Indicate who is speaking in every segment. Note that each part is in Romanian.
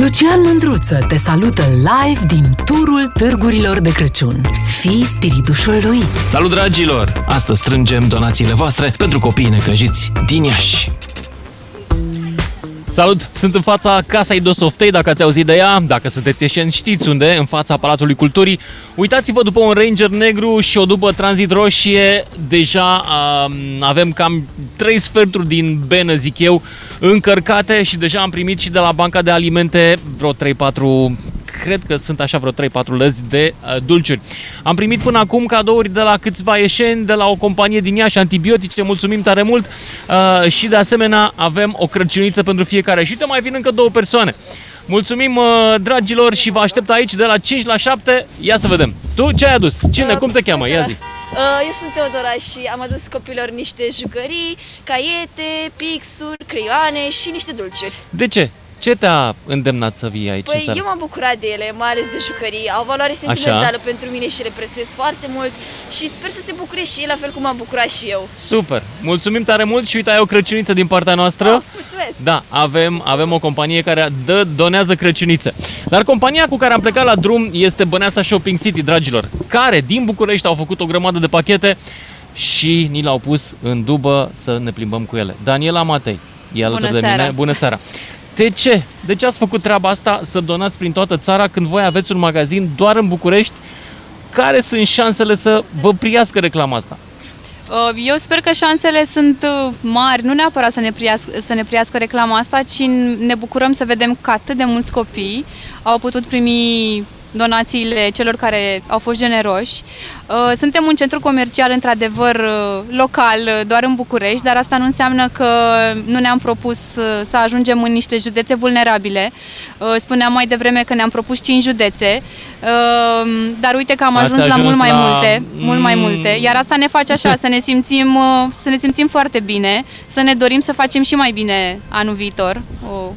Speaker 1: Lucian Mândruță te salută live din turul târgurilor de Crăciun. Fii spiritușul lui!
Speaker 2: Salut, dragilor! Astăzi strângem donațiile voastre pentru copiii necăjiți din Iași. Salut! Sunt în fața Casei Dosoftei, dacă ați auzit de ea, dacă sunteți ieșeni știți unde, în fața Palatului Culturii. Uitați-vă după un Ranger negru și o după Transit roșie, deja um, avem cam 3 sferturi din benă, zic eu, încărcate și deja am primit și de la Banca de Alimente vreo 3-4 cred că sunt așa vreo 3-4 lăzi de uh, dulciuri. Am primit până acum cadouri de la câțiva ieșeni, de la o companie din Iași, antibiotice, mulțumim tare mult uh, și de asemenea avem o crăciuniță pentru fiecare. Și uite, mai vin încă două persoane. Mulțumim, uh, dragilor, și vă aștept aici de la 5 la 7. Ia să vedem. Tu ce ai adus? Cine? Cum te cheamă? Ia zi.
Speaker 3: Uh, Eu sunt Teodora și am adus copilor niște jucării, caiete, pixuri, creioane și niște dulciuri.
Speaker 2: De ce? Ce te-a îndemnat să vii aici în
Speaker 3: Păi
Speaker 2: seara
Speaker 3: eu
Speaker 2: asta?
Speaker 3: m-am bucurat de ele, mai ales de jucării. Au valoare sentimentală pentru mine și le prețuiesc foarte mult și sper să se bucure și ei la fel cum m-am bucurat și eu.
Speaker 2: Super! Mulțumim tare mult și uite, ai o crăciuniță din partea noastră.
Speaker 3: Oh, mulțumesc!
Speaker 2: Da, avem, avem o companie care dă, donează crăciunițe. Dar compania cu care am plecat la drum este Băneasa Shopping City, dragilor, care din București au făcut o grămadă de pachete și ni l-au pus în dubă să ne plimbăm cu ele. Daniela Matei, e alături de
Speaker 4: seara.
Speaker 2: mine. Bună seara! De ce? De ce ați făcut treaba asta să donați prin toată țara când voi aveți un magazin doar în București? Care sunt șansele să vă priască reclama asta?
Speaker 4: Uh, Eu sper că șansele sunt uh, mari, nu neapărat să ne, priască, să ne priască reclama asta, ci ne bucurăm să vedem că atât de mulți copii au putut primi donațiile celor care au fost generoși. Uh, Suntem un centru comercial, într-adevăr, uh, local, uh, doar în București, dar asta nu înseamnă că nu ne-am propus uh, să ajungem în niște județe vulnerabile. Uh, Spuneam mai devreme că ne-am propus 5 județe, uh, dar uite că am
Speaker 2: Ați
Speaker 4: ajuns la
Speaker 2: ajuns
Speaker 4: mult mai
Speaker 2: la-
Speaker 4: multe, mult mai
Speaker 2: Mm.
Speaker 4: multe. Iar asta ne face așa, să ne simțim, uh, să ne simțim foarte bine, să ne dorim să facem și mai bine anul viitor. O,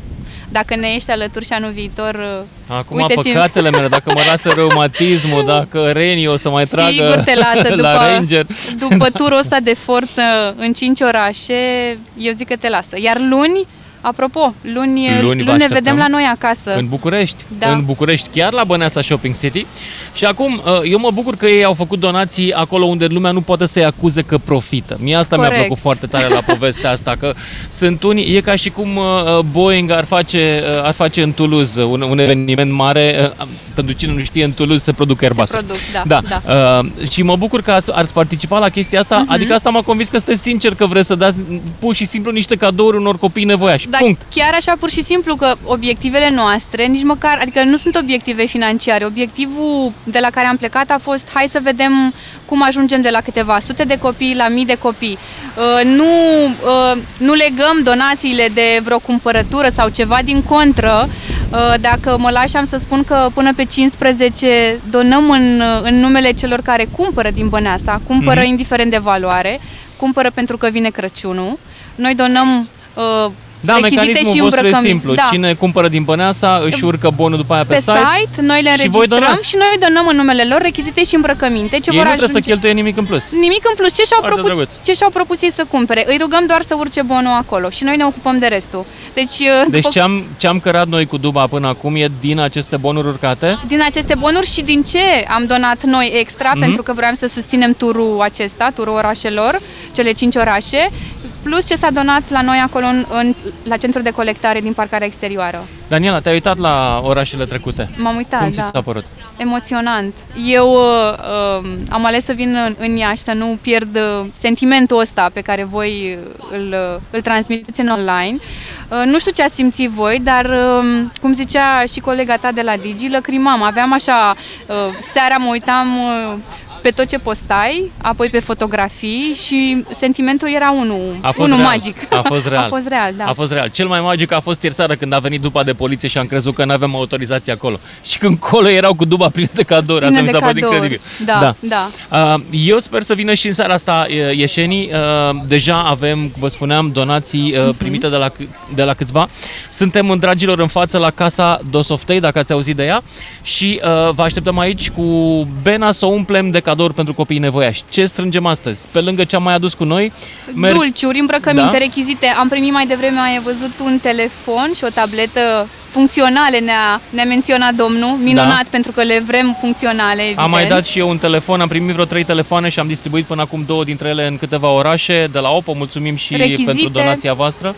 Speaker 4: dacă ne ești alături și anul viitor, uh,
Speaker 2: Acum
Speaker 4: uite-ți-
Speaker 2: păcatele mele, dacă mă lasă reumatismul, dacă Reni o să mai tragă
Speaker 4: Sigur te lasă după,
Speaker 2: la Ranger.
Speaker 4: după turul ăsta de forță în 5 orașe, eu zic că te lasă. Iar luni, apropo, luni,
Speaker 2: Luni vă
Speaker 4: luni ne
Speaker 2: așteptăm
Speaker 4: vedem la noi acasă.
Speaker 2: În București,
Speaker 4: Da.
Speaker 2: în București, chiar la Băneasa Shopping City. Și acum, uh, eu mă bucur că ei au făcut donații acolo unde lumea nu poate să-i acuze că profită. Mie asta mi-a
Speaker 4: Corect.
Speaker 2: plăcut foarte tare la povestea asta, că sunt unii, e ca și cum uh, Boeing ar face, uh, ar face în Toulouse un, un eveniment mare, uh, pentru cine nu știe, în Toulouse se produc Airbus.
Speaker 4: produc, da,
Speaker 2: da.
Speaker 4: da.
Speaker 2: Uh, și mă bucur că ați, ați participat la chestia asta,
Speaker 4: Mhm.
Speaker 2: adică asta m-a convins că sunteți sincer că vreți să dați pur și simplu niște cadouri unor copii nevoiași.
Speaker 4: Dar
Speaker 2: Punct.
Speaker 4: chiar așa pur și simplu că obiectivele noastre, nici măcar, adică nu sunt obiective financiare. Obiectivul de la care am plecat a fost hai să vedem cum ajungem de la câteva sute de copii la mii de copii. Uh, Nu, uh, nu legăm donațiile de vreo cumpărătură sau ceva din contră. Uh, Dacă mă lași, am să spun că până pe 15 donăm în, în numele celor care cumpără din Băneasa, cumpără
Speaker 2: Mhm.
Speaker 4: indiferent de valoare, cumpără pentru că vine Crăciunul. Noi donăm uh,
Speaker 2: Da,
Speaker 4: rechizite
Speaker 2: mecanismul
Speaker 4: și
Speaker 2: vostru e
Speaker 4: îmbrăcăminte.
Speaker 2: simplu.
Speaker 4: Da.
Speaker 2: Cine cumpără din Băneasa își urcă bonul după aia pe,
Speaker 4: pe site, noi le
Speaker 2: și voi
Speaker 4: înregistrăm
Speaker 2: donați.
Speaker 4: și noi donăm în numele lor rechizite și îmbrăcăminte ce
Speaker 2: Ei
Speaker 4: vor
Speaker 2: nu trebuie
Speaker 4: ajunge.
Speaker 2: să cheltuie nimic în plus.
Speaker 4: Nimic în plus, ce și-au
Speaker 2: Foarte
Speaker 4: propus,
Speaker 2: drăguț.
Speaker 4: ce și-au propus ei să cumpere. Îi rugăm doar să urce bonul acolo și noi ne ocupăm de restul. Deci,
Speaker 2: Deci
Speaker 4: după,
Speaker 2: ce am, ce am cărat noi cu Duba până acum e din aceste bonuri urcate?
Speaker 4: din aceste bonuri și din ce am donat noi extra,
Speaker 2: Mhm.
Speaker 4: pentru că vreau să susținem turul acesta, turul orașelor, cele cinci orașe, plus ce s-a donat la noi acolo în, în, la centrul de colectare din parcarea exterioară.
Speaker 2: Daniela, te-ai uitat la orașele trecute.
Speaker 4: M-am uitat,
Speaker 2: Cum ți
Speaker 4: da.
Speaker 2: s-a părut?
Speaker 4: Emoționant. Eu uh, uh, am ales să vin în, în Iași, să nu pierd uh, sentimentul ăsta pe care voi îl, uh, îl transmiteți în online. Uh, nu știu ce ați simțit voi, dar uh, cum zicea și colega ta de la Digi, lăcrimam. Aveam așa, uh, seara mă uitam uh, pe tot ce postai, apoi pe fotografii și sentimentul era unul,
Speaker 2: A fost
Speaker 4: unul
Speaker 2: real.
Speaker 4: magic.
Speaker 2: A fost real.
Speaker 4: a fost real, da.
Speaker 2: A fost real. Cel mai magic a fost ieri seara când a venit după de poliție și am crezut că nu avem autorizație acolo. Și când colo erau cu duba plină de cadouri.
Speaker 4: Plină
Speaker 2: Asta mi
Speaker 4: de
Speaker 2: s-a părut
Speaker 4: cadouri.
Speaker 2: incredibil.
Speaker 4: Da, da.
Speaker 2: Uh, Eu sper să vină și în seara asta uh, ieșenii. Uh, Deja avem, vă spuneam, donații
Speaker 4: Mhm.
Speaker 2: uh, primite de la, câ- de la câțiva. Suntem, în dragilor, în față la casa Dosoftei, dacă ați auzit de ea. Și uh, vă așteptăm aici cu Bena să o umplem de cadouri pentru copiii nevoiași. Ce strângem astăzi? Pe lângă ce am mai adus cu noi,
Speaker 4: Dulciuri, îmbrăcăminte,
Speaker 2: Da?
Speaker 4: rechizite. Am primit mai devreme, ai văzut un telefon și o tabletă funcționale ne-a, ne-a menționat domnul, minunat da. pentru că le vrem funcționale, evident.
Speaker 2: Am mai dat și eu un telefon, am primit vreo trei telefoane și am distribuit până acum două dintre ele în câteva orașe de la OPO. Mulțumim și Rechizite. pentru donația voastră.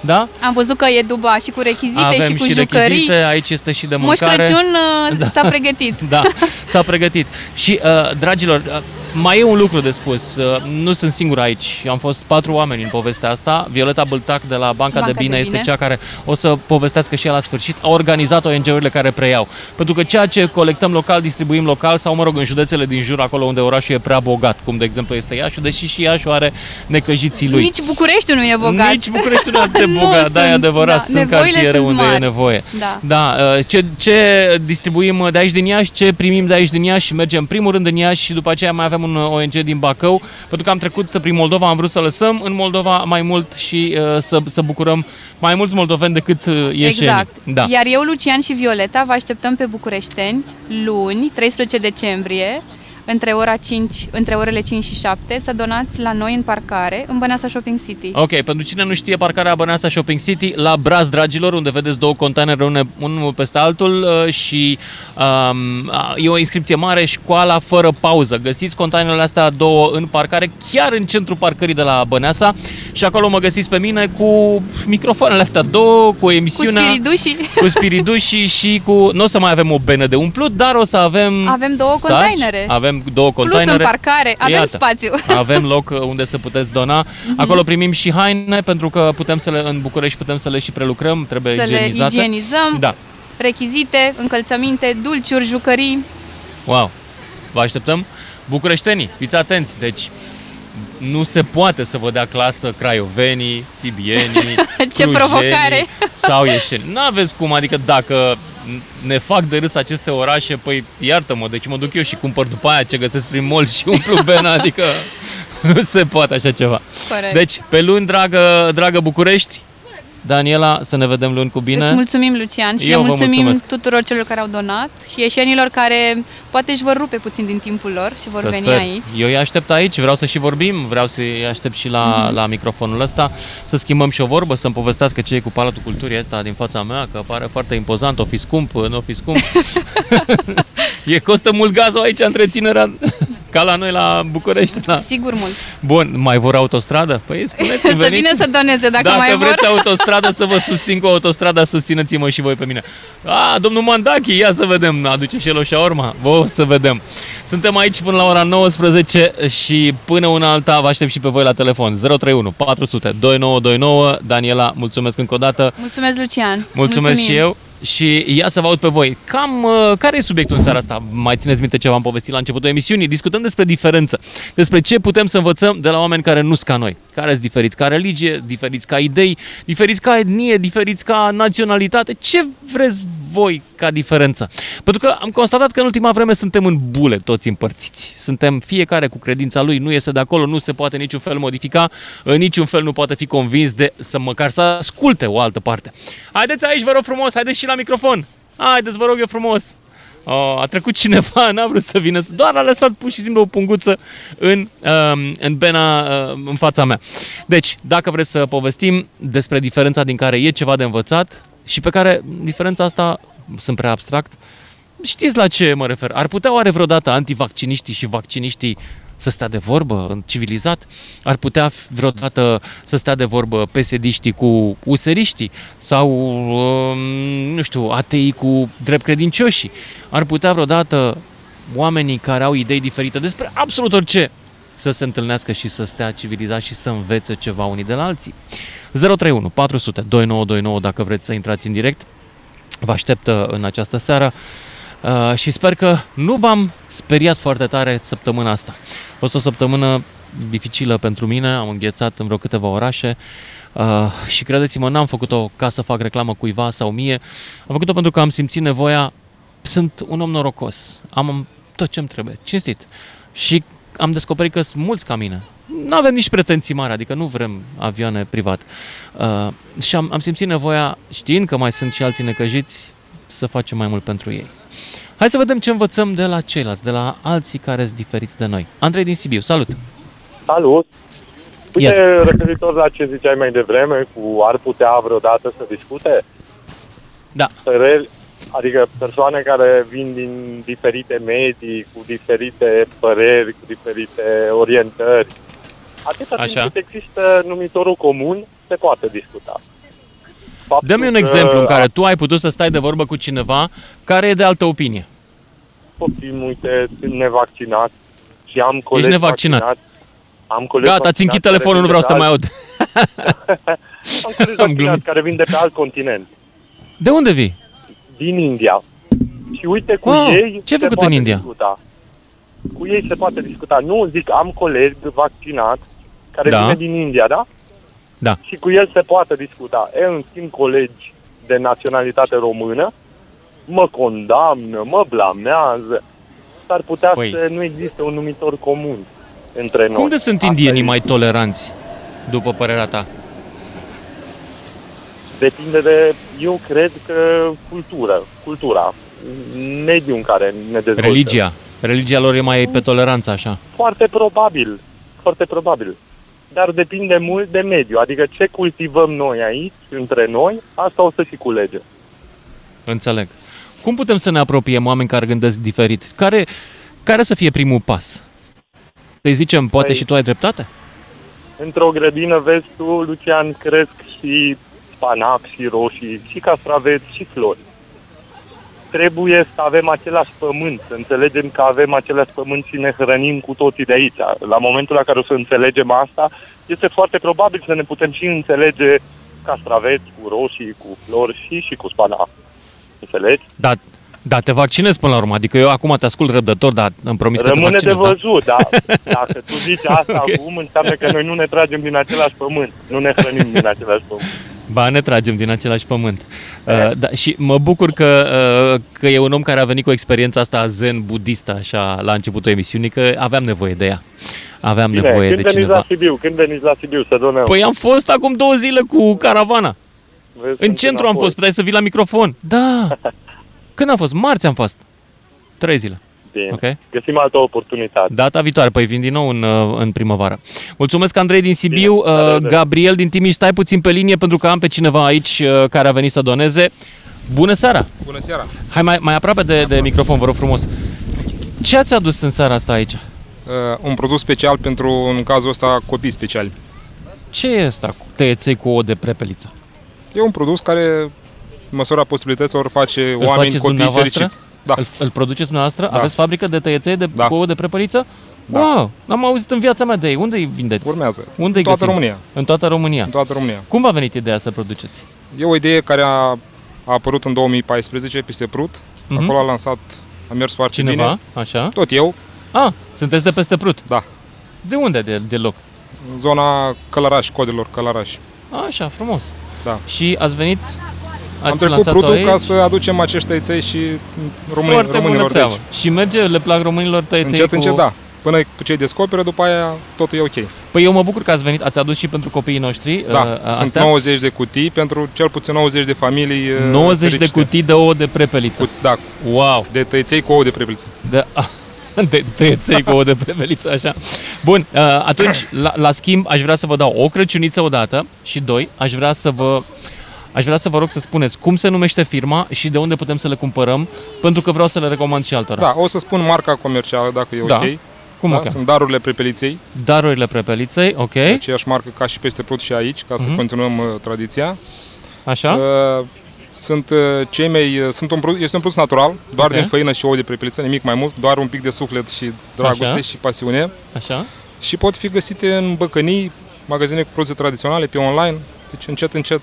Speaker 2: Da?
Speaker 4: Am văzut că e duba și cu rechizite
Speaker 2: Avem
Speaker 4: și cu
Speaker 2: și
Speaker 4: jucării.
Speaker 2: Rechizite, aici este și de mâncare.
Speaker 4: Moș Crăciun uh, da. s-a pregătit.
Speaker 2: da, s-a pregătit. Și, uh, dragilor, uh, mai e un lucru de spus. Uh, nu sunt singur aici. Am fost patru oameni în povestea asta. Violeta Bâltac de la Banca, Banca de, Bine de Bine este cea care o să povestească și ea la sfârșit. A organizat ONG-urile care preiau. Pentru că ceea ce colectăm local, distribuim local sau, mă rog, în județele din jur, acolo unde orașul e prea bogat, cum de exemplu este Iașu, deși și Iașu are necăjiții lui.
Speaker 4: Nici București nu e bogat.
Speaker 2: Nici București nu e de bogat, da, e adevărat. Da, sunt cartiere sunt unde mari. e nevoie.
Speaker 4: Da.
Speaker 2: da uh, ce, ce distribuim de aici din Iași, ce primim de aici din Iași, mergem în primul rând în Iași și după aceea mai avem un ONG din din Bacău, pentru că am trecut prin Moldova, am vrut să lăsăm în Moldova mai mult și uh, să, să bucurăm mai mulți moldoveni decât uh, ieșeni.
Speaker 4: Exact. Da. Iar eu, Lucian și Violeta vă așteptăm pe Bucureșteni luni, 13 decembrie, între, ora 5, între orele 5 și 7 să donați la noi în parcare, în Băneasa Shopping City.
Speaker 2: Ok, pentru cine nu știe parcarea Băneasa Shopping City, la Braz, dragilor, unde vedeți două containere unul peste altul uh, și um, e o inscripție mare, școala fără pauză. Găsiți containerele astea două în parcare, chiar în centrul parcării de la Băneasa și acolo mă găsiți pe mine cu microfoanele astea două, cu emisiunea...
Speaker 4: Cu spiridușii.
Speaker 2: Cu spiridușii și cu... Nu o să mai avem o benă de umplut, dar o să avem...
Speaker 4: Avem două saci, containere.
Speaker 2: Avem două containere.
Speaker 4: Plus în parcare, avem Iată, spațiu.
Speaker 2: Avem loc uh, unde să puteți dona. Mhm. Acolo primim și haine, pentru că putem să le, în București putem să le și prelucrăm, trebuie
Speaker 4: să
Speaker 2: igienizate.
Speaker 4: le igienizăm,
Speaker 2: da.
Speaker 4: rechizite, încălțăminte, dulciuri, jucării.
Speaker 2: Wow! Vă așteptăm? Bucureștenii, fiți atenți, deci nu se poate să vă dea clasă craiovenii, sibienii,
Speaker 4: Ce provocare!
Speaker 2: sau ieșeni. Nu aveți cum, adică dacă ne fac de râs aceste orașe, păi iartă-mă, deci mă duc eu și cumpăr după aia ce găsesc prin mall și umplu bena, adică nu se poate așa ceva.
Speaker 4: Corect.
Speaker 2: Deci, pe luni, dragă, dragă București, Daniela, să ne vedem luni cu bine.
Speaker 4: Îți mulțumim, Lucian, și
Speaker 2: Eu
Speaker 4: le mulțumim
Speaker 2: mulțumesc.
Speaker 4: tuturor celor care au donat și ieșenilor care poate își vor rupe puțin din timpul lor și vor
Speaker 2: să
Speaker 4: veni
Speaker 2: sper.
Speaker 4: aici.
Speaker 2: Eu îi aștept aici, vreau să și vorbim, vreau să-i aștept și la, mm-hmm. la microfonul ăsta, să schimbăm și o vorbă, să-mi povestească ce e cu Palatul Culturii ăsta din fața mea, că pare foarte impozant, o fi scump, nu o fi scump. e costă mult gazul aici, întreținerea, ca la noi la București. Da.
Speaker 4: Sigur mult.
Speaker 2: Bun, mai vor autostradă? Păi spuneți
Speaker 4: Să vină să doneze dacă,
Speaker 2: dacă
Speaker 4: mai
Speaker 2: vreți
Speaker 4: vor.
Speaker 2: autostradă să vă susțin cu autostrada, susțineți-mă și voi pe mine. A, domnul Mandachi, ia să vedem, aduce și el o șaorma? Vă o să vedem. Suntem aici până la ora 19 și până una alta vă aștept și pe voi la telefon. 031 400 2929. Daniela, mulțumesc încă o dată.
Speaker 4: Mulțumesc, Lucian.
Speaker 2: Mulțumesc
Speaker 4: Mulțumim.
Speaker 2: și eu. Și ia să vă aud pe voi. Cam uh, care e subiectul în seara asta? Mai țineți minte ce v-am povestit la începutul emisiunii? Discutăm despre diferență. Despre ce putem să învățăm de la oameni care nu sunt ca noi. Care sunt diferiți ca religie, diferiți ca idei, diferiți ca etnie, diferiți ca naționalitate. Ce vreți voi ca diferență? Pentru că am constatat că în ultima vreme suntem în bule toți împărțiți. Suntem fiecare cu credința lui, nu iese de acolo, nu se poate niciun fel modifica, în niciun fel nu poate fi convins de să măcar să asculte o altă parte. Haideți aici, vă rog frumos, haideți și la microfon. Haideți, vă rog eu frumos. Oh, a trecut cineva, n-a vrut să vină, doar a lăsat pur și simplu o punguță în, um, în bena uh, în fața mea. Deci, dacă vreți să povestim despre diferența din care e ceva de învățat și pe care diferența asta, sunt prea abstract, știți la ce mă refer? Ar putea oare vreodată antivacciniștii și vacciniștii să stea de vorbă în civilizat? Ar putea fi vreodată să stea de vorbă pesediștii cu useriștii? Sau, um, nu știu, ateii cu drept credincioșii? Ar putea vreodată oamenii care au idei diferite despre absolut orice să se întâlnească și să stea civilizați și să învețe ceva unii de la alții. 031 400 2929 dacă vreți să intrați în direct. Vă aștept în această seară. Uh, și sper că nu v-am speriat foarte tare săptămâna asta. A fost o săptămână dificilă pentru mine, am înghețat în vreo câteva orașe uh, și credeți-mă, n-am făcut-o ca să fac reclamă cuiva sau mie, am făcut-o pentru că am simțit nevoia, sunt un om norocos, am tot ce-mi trebuie, cinstit. Și am descoperit că sunt mulți ca mine. Nu avem nici pretenții mari, adică nu vrem avioane privat. Uh, și am, am simțit nevoia, știind că mai sunt și alții necăjiți, să facem mai mult pentru ei. Hai să vedem ce învățăm de la ceilalți, de la alții care sunt diferiți de noi. Andrei din Sibiu, salut!
Speaker 5: Salut! Uite,
Speaker 2: Yes.
Speaker 5: referitor la ce ziceai mai devreme, cu ar putea vreodată să discute,
Speaker 2: Da.
Speaker 5: păreri, adică persoane care vin din diferite medii, cu diferite păreri, cu diferite orientări. Atâta timp
Speaker 2: Așa.
Speaker 5: cât există numitorul comun, se poate discuta. Faptul
Speaker 2: Dă-mi un
Speaker 5: că
Speaker 2: exemplu în care tu ai putut să stai de vorbă cu cineva care e de altă opinie.
Speaker 5: Copii, uite, sunt nevaccinat și am colegi
Speaker 2: Ești nevaccinat.
Speaker 5: vaccinați. Am colegi
Speaker 2: Gata, ți închid
Speaker 5: vaccinați
Speaker 2: telefonul, nu
Speaker 5: care
Speaker 2: vreau
Speaker 5: vin
Speaker 2: să
Speaker 5: de
Speaker 2: te mai
Speaker 5: pe
Speaker 2: aud.
Speaker 5: alt- Am colegi
Speaker 2: Am
Speaker 5: vaccinați
Speaker 2: glumit.
Speaker 5: care vin de pe alt continent,
Speaker 2: De unde vii?
Speaker 5: din India. Și uite, cu
Speaker 2: Wow,
Speaker 5: ei
Speaker 2: ce ai
Speaker 5: se
Speaker 2: făcut
Speaker 5: poate
Speaker 2: în India?
Speaker 5: Discuta. Cu ei se poate discuta. Nu, zic, am colegi vaccinați care
Speaker 2: Da.
Speaker 5: vine din India, da?
Speaker 2: Da.
Speaker 5: Și cu el se poate discuta. E, în schimb, colegi de naționalitate română mă condamnă, mă blamează. S-ar putea
Speaker 2: Păi.
Speaker 5: să nu existe un numitor comun între noi.
Speaker 2: Cum de sunt
Speaker 5: Asta
Speaker 2: indienii
Speaker 5: e.
Speaker 2: mai toleranți, după părerea ta?
Speaker 5: Depinde de, eu cred că cultură, cultura, mediul în care ne dezvoltăm.
Speaker 2: Religia. Religia lor e mai pe toleranță, așa.
Speaker 5: Foarte probabil, foarte probabil. Dar depinde mult de mediu, adică ce cultivăm noi aici, între noi, asta o să și culege.
Speaker 2: Înțeleg. Cum putem să ne apropiem oameni care gândesc diferit? Care, care să fie primul pas? Să-i zicem, poate
Speaker 5: Păi-
Speaker 2: și tu ai dreptate?
Speaker 5: Într-o grădină, vezi tu, Lucian, cresc și spanac, și roșii, și castraveți, și flori. Trebuie să avem același pământ, să înțelegem că avem același pământ și ne hrănim cu toții de aici. La momentul la care o să înțelegem asta, este foarte probabil să ne putem și înțelege castraveți cu roșii, cu flori și, și cu spanac. Înțelegi?
Speaker 2: Da, da, te vaccinezi până la urmă. Adică eu acum te ascult răbdător, dar îmi promis că te
Speaker 5: Rămâne de
Speaker 2: vaccinezi, da?
Speaker 5: văzut, da? Dacă tu zici asta
Speaker 2: Ok.
Speaker 5: acum, înseamnă că noi nu ne tragem din același pământ, nu ne hrănim din același pământ.
Speaker 2: Ba, ne tragem din același pământ.
Speaker 5: E.
Speaker 2: Uh, da, și mă bucur că, uh, că e un om care a venit cu experiența asta zen budistă, așa, la începutul emisiunii, că aveam nevoie de ea. Aveam
Speaker 5: Bine,
Speaker 2: nevoie
Speaker 5: când
Speaker 2: de
Speaker 5: veniți
Speaker 2: cineva.
Speaker 5: la Sibiu? Când veniți la Sibiu să donăm?
Speaker 2: Păi am fost acum două zile cu caravana.
Speaker 5: Vezi,
Speaker 2: În
Speaker 5: sunt
Speaker 2: centru am
Speaker 5: înapoi.
Speaker 2: fost, puteai să vii la microfon. Da. Când am fost? Marți am fost. Trei zile.
Speaker 5: Bine.
Speaker 2: Ok.
Speaker 5: Găsim altă oportunitate.
Speaker 2: Data viitoare, păi vin din nou în, uh, în primăvară. Mulțumesc, Andrei din Sibiu,
Speaker 5: Bine, la
Speaker 2: uh,
Speaker 5: revedere.
Speaker 2: Gabriel din Timiș, stai puțin pe linie pentru că am pe cineva aici uh, care a venit să doneze. Bună seara!
Speaker 6: Bună seara!
Speaker 2: Hai mai, mai aproape de, de microfon, vă rog frumos. Ce ați adus în seara asta aici?
Speaker 6: Uh, un produs special pentru, în cazul ăsta, copii speciali.
Speaker 2: Ce e asta cu tăieței cu ouă de prepeliță?
Speaker 6: E un produs care, în măsura posibilităților, face
Speaker 2: Îl
Speaker 6: oameni,
Speaker 2: faceți
Speaker 6: copii
Speaker 2: dumneavoastră?
Speaker 6: fericiți. Da,
Speaker 2: Îl, îl produceți dumneavoastră?
Speaker 6: Da.
Speaker 2: Aveți fabrică de tăieței de,
Speaker 6: Da.
Speaker 2: cu ouă de prepeliță?
Speaker 6: Da.
Speaker 2: Wow, n-am auzit în viața mea de ei. Unde îi vindeți?
Speaker 6: urmează.
Speaker 2: Unde
Speaker 6: în toată România.
Speaker 2: În toată România.
Speaker 6: În toată România.
Speaker 2: Cum v-a venit ideea să produceți?
Speaker 6: E o idee care a, a apărut în 2014 peste Prut.
Speaker 2: Mhm.
Speaker 6: Acolo a lansat, a mers foarte
Speaker 2: Cineva?
Speaker 6: bine.
Speaker 2: Așa?
Speaker 6: Tot eu,
Speaker 2: Ah, sunteți de peste Prut.
Speaker 6: da.
Speaker 2: De unde de, de loc?
Speaker 6: În zona Călăraș, codelor Călăraș.
Speaker 2: Așa, frumos.
Speaker 6: Da.
Speaker 2: Și ați venit, ați
Speaker 6: Am trecut
Speaker 2: lansat-o
Speaker 6: Prutul
Speaker 2: aici?
Speaker 6: ca să aducem acești tăiței și români,
Speaker 2: Foarte bună
Speaker 6: românilor de
Speaker 2: treabă.
Speaker 6: aici.
Speaker 2: Și merge, le plac românilor tăieței
Speaker 6: Încet,
Speaker 2: cu...
Speaker 6: încet, da. Până cei descoperă, după aia totul e ok.
Speaker 2: Păi eu mă bucur că ați venit, ați adus și pentru copiii noștri
Speaker 6: Da,
Speaker 2: uh,
Speaker 6: sunt
Speaker 2: astea.
Speaker 6: 90 de cutii pentru cel puțin 90 de familii uh,
Speaker 2: 90 de
Speaker 6: fericite.
Speaker 2: cutii de ouă de prepeliță.
Speaker 6: Cu, da,
Speaker 2: Wow!
Speaker 6: de tăiței cu ouă de prepeliță.
Speaker 2: De, de tăieței cu ouă de prepeliță, așa. Bun, uh, atunci, la, la schimb, aș vrea să vă dau o crăciuniță odată și doi, aș vrea să vă... Aș vrea să vă rog să spuneți cum se numește firma și de unde putem să le cumpărăm, pentru că vreau să le recomand și altora.
Speaker 6: Da, o să spun marca comercială dacă e
Speaker 2: Da.
Speaker 6: ok.
Speaker 2: Cum
Speaker 6: da,
Speaker 2: o cheamă?
Speaker 6: Sunt darurile prepeliței,
Speaker 2: Darurile prepeliței, ok.
Speaker 6: aceeași marcă ca și peste Prut și aici, ca să
Speaker 2: Mhm.
Speaker 6: continuăm uh, tradiția.
Speaker 2: Așa?
Speaker 6: Uh, sunt uh, cei mei, uh, sunt un, produ- este un produs natural, doar
Speaker 2: Ok.
Speaker 6: din făină și ouă de prepeliță, nimic mai mult, doar un pic de suflet și dragoste
Speaker 2: Așa.
Speaker 6: și pasiune.
Speaker 2: Așa?
Speaker 6: Și pot fi găsite în băcănii, magazine cu produse tradiționale, pe online. Deci încet, încet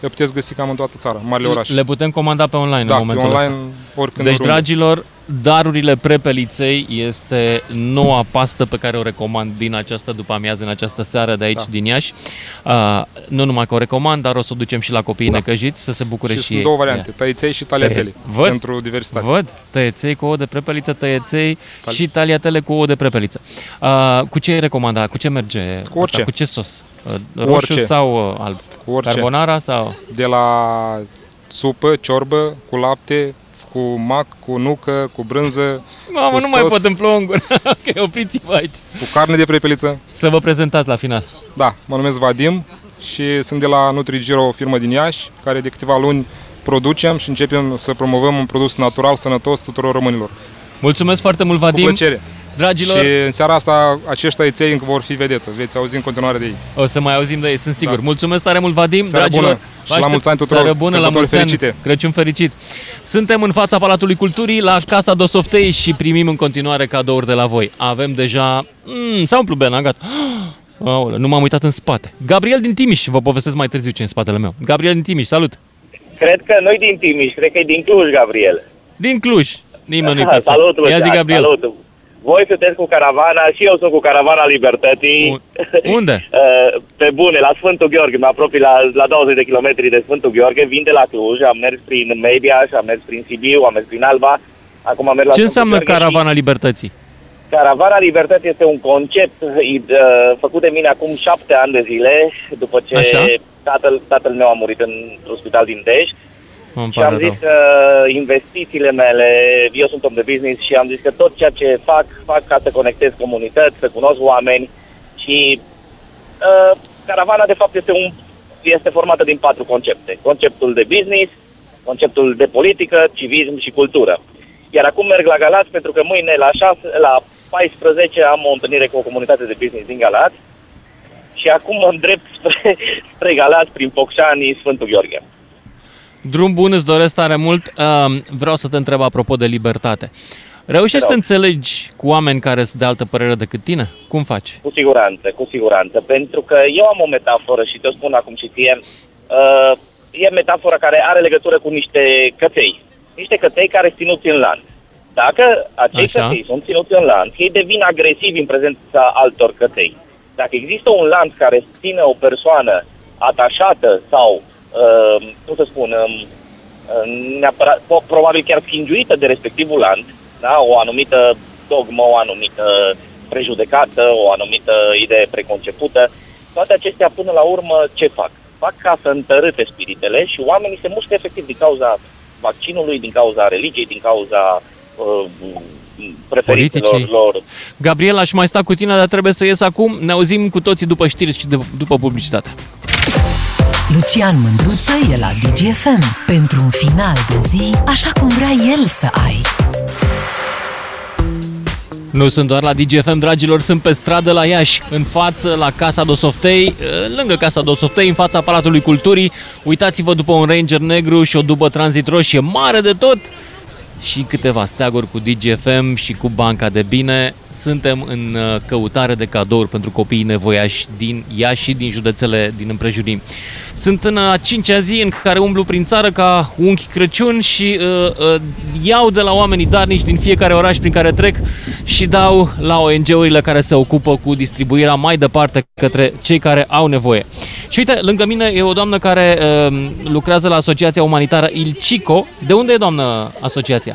Speaker 6: le puteți găsi cam în toată țara, în marile orașe.
Speaker 2: Le putem comanda pe online
Speaker 6: da,
Speaker 2: în
Speaker 6: pe
Speaker 2: momentul
Speaker 6: online,
Speaker 2: ăsta.
Speaker 6: Oricând
Speaker 2: Deci,
Speaker 6: oriunde.
Speaker 2: dragilor, darurile prepeliței este noua pastă pe care o recomand din această după amiază, în această seară de aici
Speaker 6: Da.
Speaker 2: din Iași. Uh, nu numai că o recomand, dar o să o ducem și la copiii
Speaker 6: Da.
Speaker 2: necăjiți să se bucure și,
Speaker 6: și sunt
Speaker 2: ei.
Speaker 6: două variante, tăiței și taliatele,
Speaker 2: Văd.
Speaker 6: pentru diversitate.
Speaker 2: Văd, tăieței cu ouă de prepeliță, tăieței
Speaker 6: Tali-
Speaker 2: și taliatele cu ouă de prepeliță. Uh, cu ce ai recomanda? Cu ce merge?
Speaker 6: Cu orice.
Speaker 2: Asta? Cu ce sos? Uh, roșu
Speaker 6: orice.
Speaker 2: sau uh, alb?
Speaker 6: Cu orice.
Speaker 2: Carbonara sau?
Speaker 6: De la supă, ciorbă, cu lapte, cu mac, cu nucă, cu brânză,
Speaker 2: Mamă,
Speaker 6: Cu
Speaker 2: nu mai
Speaker 6: sos.
Speaker 2: pot în plouă în gură. ok, opriți-vă aici.
Speaker 6: cu carne de prepeliță.
Speaker 2: Să vă prezentați la final.
Speaker 6: Da, mă numesc Vadim și sunt de la NutriGiro, o firmă din Iași, care de câteva luni producem și începem să promovăm un produs natural, sănătos tuturor românilor.
Speaker 2: Mulțumesc foarte mult,
Speaker 6: Cu
Speaker 2: Vadim.
Speaker 6: plăcere.
Speaker 2: Dragilor,
Speaker 6: Și în seara asta acești tăiței încă vor fi vedetă. Veți auzi în continuare de ei.
Speaker 2: o să mai auzim de ei, sunt sigur.
Speaker 6: Da.
Speaker 2: Mulțumesc tare mult, Vadim.
Speaker 6: Seară
Speaker 2: Dragilor,
Speaker 6: bună și
Speaker 2: vă
Speaker 6: la
Speaker 2: aștept-
Speaker 6: mulți ani tuturor.
Speaker 2: Seară bună, la
Speaker 6: Sărbători
Speaker 2: mulți ani.
Speaker 6: fericite.
Speaker 2: Crăciun fericit. Suntem în fața Palatului Culturii, la Casa Dosoftei și primim în continuare cadouri de la voi. Avem deja... Mm, s-a umplut bena, gata. Aoleu, nu m-am uitat în spate. Gabriel din Timiș, vă povestesc mai târziu ce e în spatele meu. Gabriel din Timiș, salut!
Speaker 7: Cred că noi din Timiș, cred că e din Cluj, Gabriel.
Speaker 2: Din Cluj. Nimeni nu-i
Speaker 7: Aha,
Speaker 2: perfect.
Speaker 7: Salut,
Speaker 2: Ia zi,
Speaker 7: Lucian,
Speaker 2: Gabriel.
Speaker 7: Salut. Voi sunteți cu caravana și eu sunt cu caravana Libertății.
Speaker 2: U- unde?
Speaker 7: Uh, Pe bune, la Sfântul Gheorghe, mă apropii la, la 20 de kilometri de Sfântul Gheorghe, vin de la Cluj, am mers prin Mediaș, am mers prin Sibiu, am mers prin Alba, acum merg la
Speaker 2: Ce
Speaker 7: Sfântul
Speaker 2: înseamnă
Speaker 7: Gheorghe și-
Speaker 2: Caravana Libertății?
Speaker 7: Caravana Libertății este un concept uh, făcut de mine acum șapte ani de zile, după ce
Speaker 2: Așa.
Speaker 7: tatăl, tatăl meu a murit în spital din Dej.
Speaker 2: Îmi
Speaker 7: Și am
Speaker 2: pare
Speaker 7: zis
Speaker 2: rău.
Speaker 7: că investițiile mele, eu sunt om de business și am zis că tot ceea ce fac, fac ca să conectez comunități, să cunosc oameni și uh, caravana de fapt este, un, este formată din patru concepte. Conceptul de business, conceptul de politică, civism și cultură. Iar acum merg la Galați pentru că mâine la, 6, la 14 am o întâlnire cu o comunitate de business din Galați și acum mă îndrept spre, spre Galați prin Focșani, Sfântul Gheorghe.
Speaker 2: Drum bun, îți doresc tare mult. Um, Vreau să te întreb apropo de libertate. Reușești să
Speaker 7: Te
Speaker 2: te
Speaker 7: rog.
Speaker 2: înțelegi cu oameni care sunt de altă părere decât tine? Cum faci?
Speaker 7: Cu siguranță, cu siguranță. Pentru că eu am o metaforă și te-o spun acum și ție. Uh, e metafora care are legătură cu niște căței. Niște căței care sunt ținuți în lanț. Dacă acei
Speaker 2: Așa.
Speaker 7: căței sunt ținuți în lanț, ei devin agresivi în prezența altor căței. Dacă există un lanț care ține o persoană atașată sau, uh, cum să spun, um, uh, neapărat, po- probabil chiar schingiuită de respectivul lanț, da? o anumită dogmă, o anumită prejudecată, o anumită idee preconcepută, toate acestea până la urmă ce fac? Fac ca să întărâte spiritele și oamenii se mușcă efectiv din cauza vaccinului, din cauza religiei, din cauza uh, preferințelor
Speaker 2: Politicii.
Speaker 7: lor.
Speaker 2: Gabriel, aș mai sta cu tine, dar trebuie să ies acum. Ne auzim cu toții după știri și de, după publicitate.
Speaker 1: Lucian Mândruță e la DGFM pentru un final de zi așa cum vrea el să ai.
Speaker 2: Nu sunt doar la DGFM, dragilor, sunt pe stradă la Iași, în față la Casa Dosoftei, eh, lângă Casa Dosoftei, în fața Palatului Culturii. Uitați-vă după un Ranger negru și o dubă tranzit roșie mare de tot și câteva steaguri cu DGFM și cu Banca de Bine. Suntem în eh, căutare de cadouri pentru copiii nevoiași din Iași și din județele din împrejurim. Sunt în a cincea zi în care umblu prin țară ca unchi Crăciun și uh, uh, iau de la oamenii darnici din fiecare oraș prin care trec și dau la ONG-urile care se ocupă cu distribuirea mai departe către cei care au nevoie. Și uite, lângă mine e o doamnă care uh, lucrează la Asociația Umanitară Ilcico. De unde e, doamnă, asociația?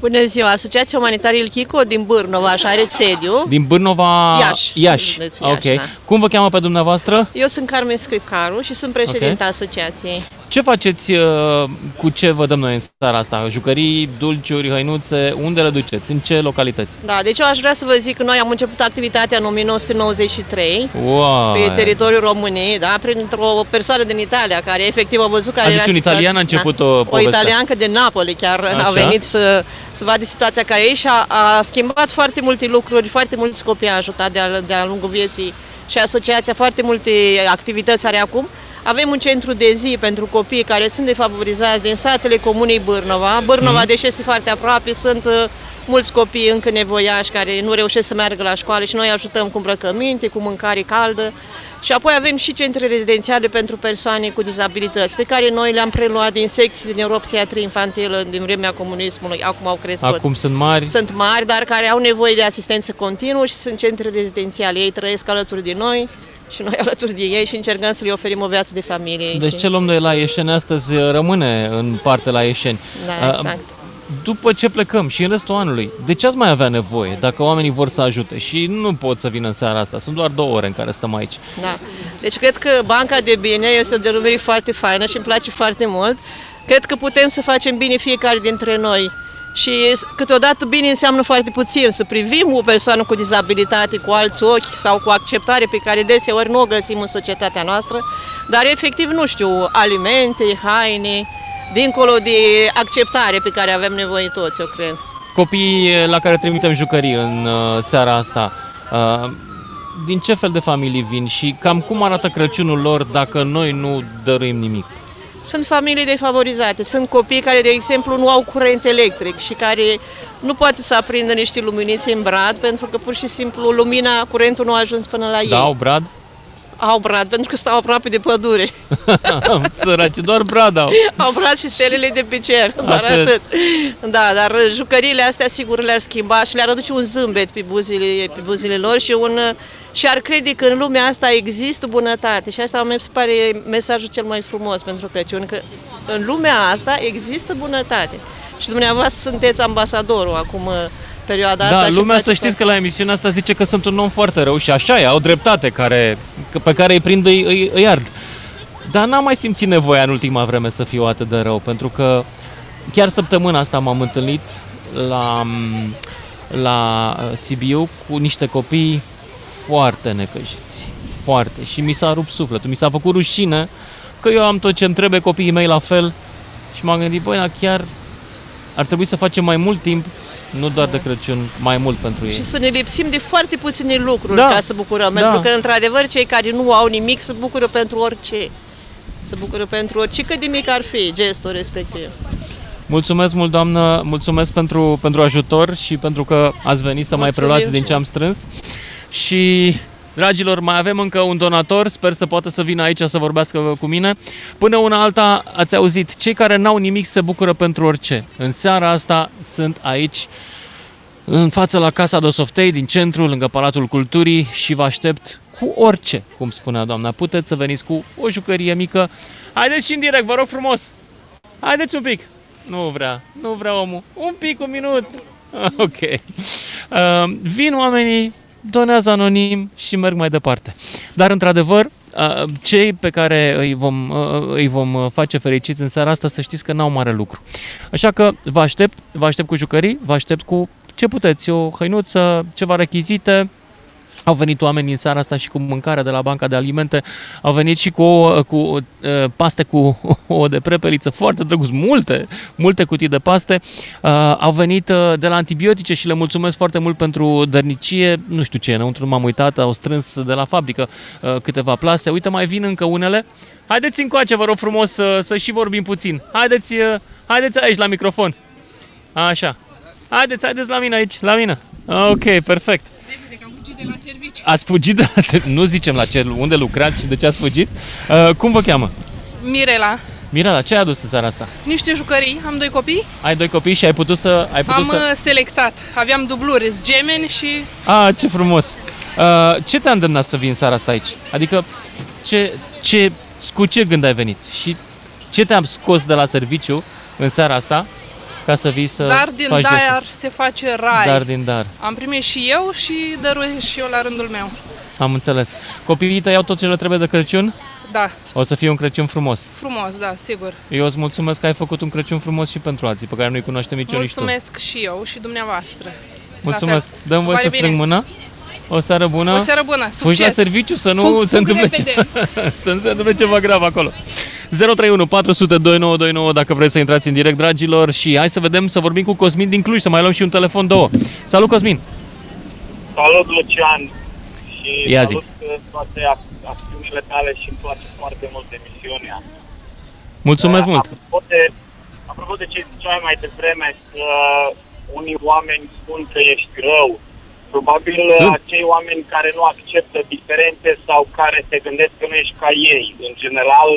Speaker 8: Bună ziua! Asociația Umanitară Ilchico din Bârnova și are sediu.
Speaker 2: Din Bârnova...
Speaker 8: Iași.
Speaker 2: Iași.
Speaker 8: Județul Iași,
Speaker 2: ok.
Speaker 8: da.
Speaker 2: Cum vă cheamă pe dumneavoastră?
Speaker 8: Eu sunt Carmen Scripcaru și sunt președinta asociației.
Speaker 2: Ce faceți, uh, cu ce vă dăm noi în seara asta? Jucării, dulciuri, hăinuțe, unde le duceți? În ce localități?
Speaker 8: Da, deci eu aș vrea să vă zic că noi am început activitatea în 1993
Speaker 2: Wow!
Speaker 8: pe teritoriul României, da, printr-o persoană din Italia care efectiv a văzut care
Speaker 2: Deci
Speaker 8: era
Speaker 2: un
Speaker 8: situația.
Speaker 2: italian a început
Speaker 8: da.
Speaker 2: o
Speaker 8: O
Speaker 2: poveste.
Speaker 8: italiancă de Napoli chiar
Speaker 2: Așa.
Speaker 8: a venit să, să vadă situația ca ei și a, a schimbat foarte multe lucruri, foarte mulți copii a ajutat de-a, de-a lungul vieții și asociația foarte multe activități are acum. Avem un centru de zi pentru copii care sunt defavorizați din satele comunei Bârnova. Bârnova,
Speaker 2: Mhm.
Speaker 8: deși este foarte aproape, sunt uh, mulți copii încă nevoiași care nu reușesc să meargă la școală și noi ajutăm cu îmbrăcăminte, cu mâncare caldă. Și apoi avem și centre rezidențiale pentru persoane cu dizabilități, pe care noi le-am preluat din secții din neuropsiatrie infantilă din vremea comunismului. Acum au crescut.
Speaker 2: Acum sunt mari.
Speaker 8: Sunt mari, dar care au nevoie de asistență continuă și sunt centre rezidențiale. Ei trăiesc alături de noi și noi alături de ei și încercăm să le oferim o viață de familie.
Speaker 2: Deci
Speaker 8: și...
Speaker 2: ce luăm de la Ieșeni astăzi uh, rămâne în parte la Ieșeni.
Speaker 8: Da,
Speaker 2: Uh,
Speaker 8: exact.
Speaker 2: După ce plecăm și în restul anului, de ce ați mai avea nevoie dacă oamenii vor să ajute? Și nu pot să vină în seara asta, sunt doar două ore în care stăm aici.
Speaker 8: Da. Deci cred că Banca de Bine este o denumire foarte faină și îmi place foarte mult. Cred că putem să facem bine fiecare dintre noi. Și câteodată bine înseamnă foarte puțin, să privim o persoană cu dizabilitate cu alți ochi sau cu acceptare pe care deseori nu o găsim în societatea noastră, dar efectiv, nu știu, alimente, haine, dincolo de acceptare pe care avem nevoie toți, eu cred.
Speaker 2: Copiii la care trimitem jucării în uh, seara asta, uh, din ce fel de familii vin și cam cum arată Crăciunul lor dacă noi nu dăruim nimic?
Speaker 8: Sunt familii defavorizate, sunt copii care, de exemplu, nu au curent electric și care nu poate să aprindă niște luminițe în brad pentru că pur și simplu lumina, curentul nu a ajuns până la ei.
Speaker 2: Da, au brad?
Speaker 8: Au brad, pentru că stau aproape de pădure.
Speaker 2: Săraci, doar brad au.
Speaker 8: Au brad și stelele de pe cer, doar atât. atât. Da, dar jucăriile astea sigur le-ar schimba și le-ar aduce un zâmbet pe buzile, pe buzile lor și, un, și ar crede că în lumea asta există bunătate. Și asta mi se pare mesajul cel mai frumos pentru Crăciun, că în lumea asta există bunătate. Și dumneavoastră sunteți ambasadorul acum perioada
Speaker 2: da,
Speaker 8: asta.
Speaker 2: Da, lumea să știți că la emisiunea asta zice că sunt un om foarte rău și așa e, au dreptate care, pe care îi prind, îi, îi, îi ard. Dar n-am mai simțit nevoia în ultima vreme să fiu atât de rău, pentru că chiar săptămâna asta m-am întâlnit la, la uh, Sibiu cu niște copii foarte necăjiți, foarte. Și mi s-a rupt sufletul, mi s-a făcut rușine că eu am tot ce-mi trebuie, copiii mei la fel. Și m-am gândit, băi, chiar ar trebui să facem mai mult timp nu doar de Crăciun, mai mult pentru ei.
Speaker 8: Și să ne lipsim de foarte puține lucruri da. ca să bucurăm, da. pentru că, într-adevăr, cei care nu au nimic se bucură pentru orice. Se bucură pentru orice, cât de mic ar fi gestul respectiv.
Speaker 2: Mulțumesc mult, doamnă, mulțumesc pentru, pentru ajutor și pentru că ați venit să Mulțumim. mai preluați din ce am strâns. Și Dragilor, mai avem încă un donator, sper să poată să vină aici să vorbească cu mine. Până una alta, ați auzit, cei care n-au nimic se bucură pentru orice. În seara asta sunt aici, în față la Casa de Softei, din centru, lângă Palatul Culturii și vă aștept cu orice, cum spunea doamna. Puteți să veniți cu o jucărie mică. Haideți și în direct, vă rog frumos! Haideți un pic! Nu vrea, nu vrea omul. Un pic, un minut! Ok. Uh, vin oamenii donează anonim și merg mai departe. Dar, într-adevăr, cei pe care îi vom, îi vom face fericiți în seara asta, să știți că n-au mare lucru. Așa că vă aștept, vă aștept cu jucării, vă aștept cu ce puteți, o hăinuță, ceva rechizite, au venit oameni în seara asta și cu mâncare de la Banca de Alimente, au venit și cu, o, cu uh, paste cu o de prepeliță foarte drăguț, multe, multe cutii de paste. Uh, au venit uh, de la antibiotice și le mulțumesc foarte mult pentru dărnicie, nu știu ce, înăuntru m-am uitat, au strâns de la fabrică uh, câteva plase. Uite, mai vin încă unele. Haideți încoace, vă rog frumos, să, să și vorbim puțin. Haideți, uh, haideți aici la microfon. Așa. Haideți, haideți la mine aici, la mine. Ok, perfect
Speaker 9: de la serviciu.
Speaker 2: Ați fugit de la serviciu? Nu zicem la ce, unde lucrați și de ce ați fugit. Uh, cum vă cheamă?
Speaker 9: Mirela.
Speaker 2: Mirela, ce ai adus în seara asta?
Speaker 9: Niște jucării, am doi copii.
Speaker 2: Ai doi copii și ai putut să... Ai putut
Speaker 9: am
Speaker 2: să...
Speaker 9: Uh, selectat, aveam dubluri, gemeni și...
Speaker 2: Ah, ce frumos! Uh, ce te-a îndemnat să vii în seara asta aici? Adică, ce, ce, cu ce gând ai venit? Și ce te-am scos de la serviciu în seara asta ca să vii să
Speaker 9: Dar din
Speaker 2: faci
Speaker 9: dar se face rai.
Speaker 2: Dar din dar.
Speaker 9: Am primit și eu și dăruiesc și eu la rândul meu.
Speaker 2: Am înțeles. Copiii tăi au tot ce le trebuie de Crăciun?
Speaker 9: Da.
Speaker 2: O să fie un Crăciun frumos.
Speaker 9: Frumos, da, sigur.
Speaker 2: Eu îți mulțumesc că ai făcut un Crăciun frumos și pentru alții, pe care nu-i cunoaștem nici
Speaker 9: Mulțumesc
Speaker 2: eu, nici
Speaker 9: tu. și eu și dumneavoastră.
Speaker 2: Mulțumesc. Dăm voi să strâng mâna. O seară bună.
Speaker 9: O seară bună. Succes.
Speaker 2: Fugi la serviciu să nu fug, se întâmple ce... să nu se întâmple ceva grav acolo. 031 400 2929 dacă vreți să intrați în direct, dragilor, și hai să vedem, să vorbim cu Cosmin din Cluj, să mai luăm și un telefon două. Salut, Cosmin!
Speaker 10: Salut, Lucian! Și
Speaker 2: Ia
Speaker 10: salut zi. Uh, toate acțiunile tale și îmi place foarte mult emisiunea.
Speaker 2: Mulțumesc uh, mult!
Speaker 10: Apropo de, apropo de ce ziceai mai devreme, că unii oameni spun că ești rău, Probabil Sunt. acei oameni care nu acceptă diferențe sau care se gândesc că nu ești ca ei. În general,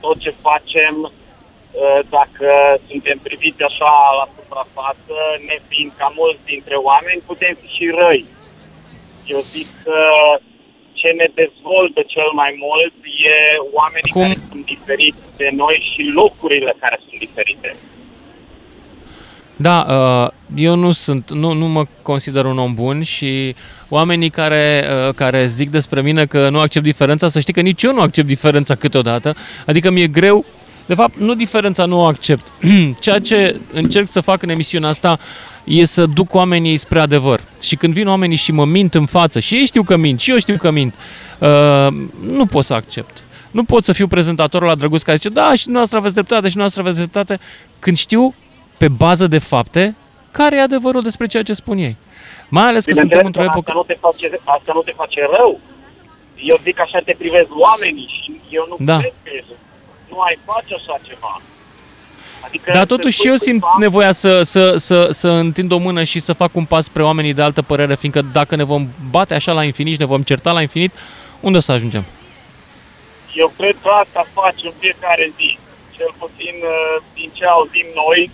Speaker 10: tot ce facem, uh, dacă suntem priviți așa la suprafață, ne fiind ca mulți dintre oameni, putem fi și răi. Eu zic că ce ne dezvoltă cel mai mult e oamenii Cum? care sunt diferiți de noi și locurile care sunt diferite.
Speaker 2: Da, uh, eu nu sunt, nu, nu mă consider un om bun și oamenii care, uh, care zic despre mine că nu accept diferența, să știi că nici eu nu accept diferența câteodată, adică mi-e greu, de fapt nu diferența nu o accept. Ceea ce încerc să fac în emisiunea asta e să duc oamenii spre adevăr. Și când vin oamenii și mă mint în față, și ei știu că mint, și eu știu că mint, uh, nu pot să accept. Nu pot să fiu prezentatorul la drăguț care zice, da, și dumneavoastră aveți dreptate, și dumneavoastră aveți dreptate, când știu pe bază de fapte care e adevărul despre ceea ce spun ei. Mai ales că suntem într-o
Speaker 10: Bineînțeles
Speaker 2: epocă...
Speaker 10: Asta nu, te face, asta nu te face rău. Eu zic că așa te privesc oamenii și eu nu
Speaker 2: Da.
Speaker 10: cred că e, nu ai face așa ceva. Adică
Speaker 2: Dar
Speaker 10: să
Speaker 2: totuși
Speaker 10: spui
Speaker 2: și eu
Speaker 10: cuiva-
Speaker 2: simt nevoia să, să, să, să întind o mână și să fac un pas spre oamenii de altă părere, fiindcă dacă ne vom bate așa la infinit și ne vom certa la infinit, unde o să ajungem?
Speaker 10: Eu cred că asta faci în fiecare zi. Cel puțin uh, din ce auzim noi,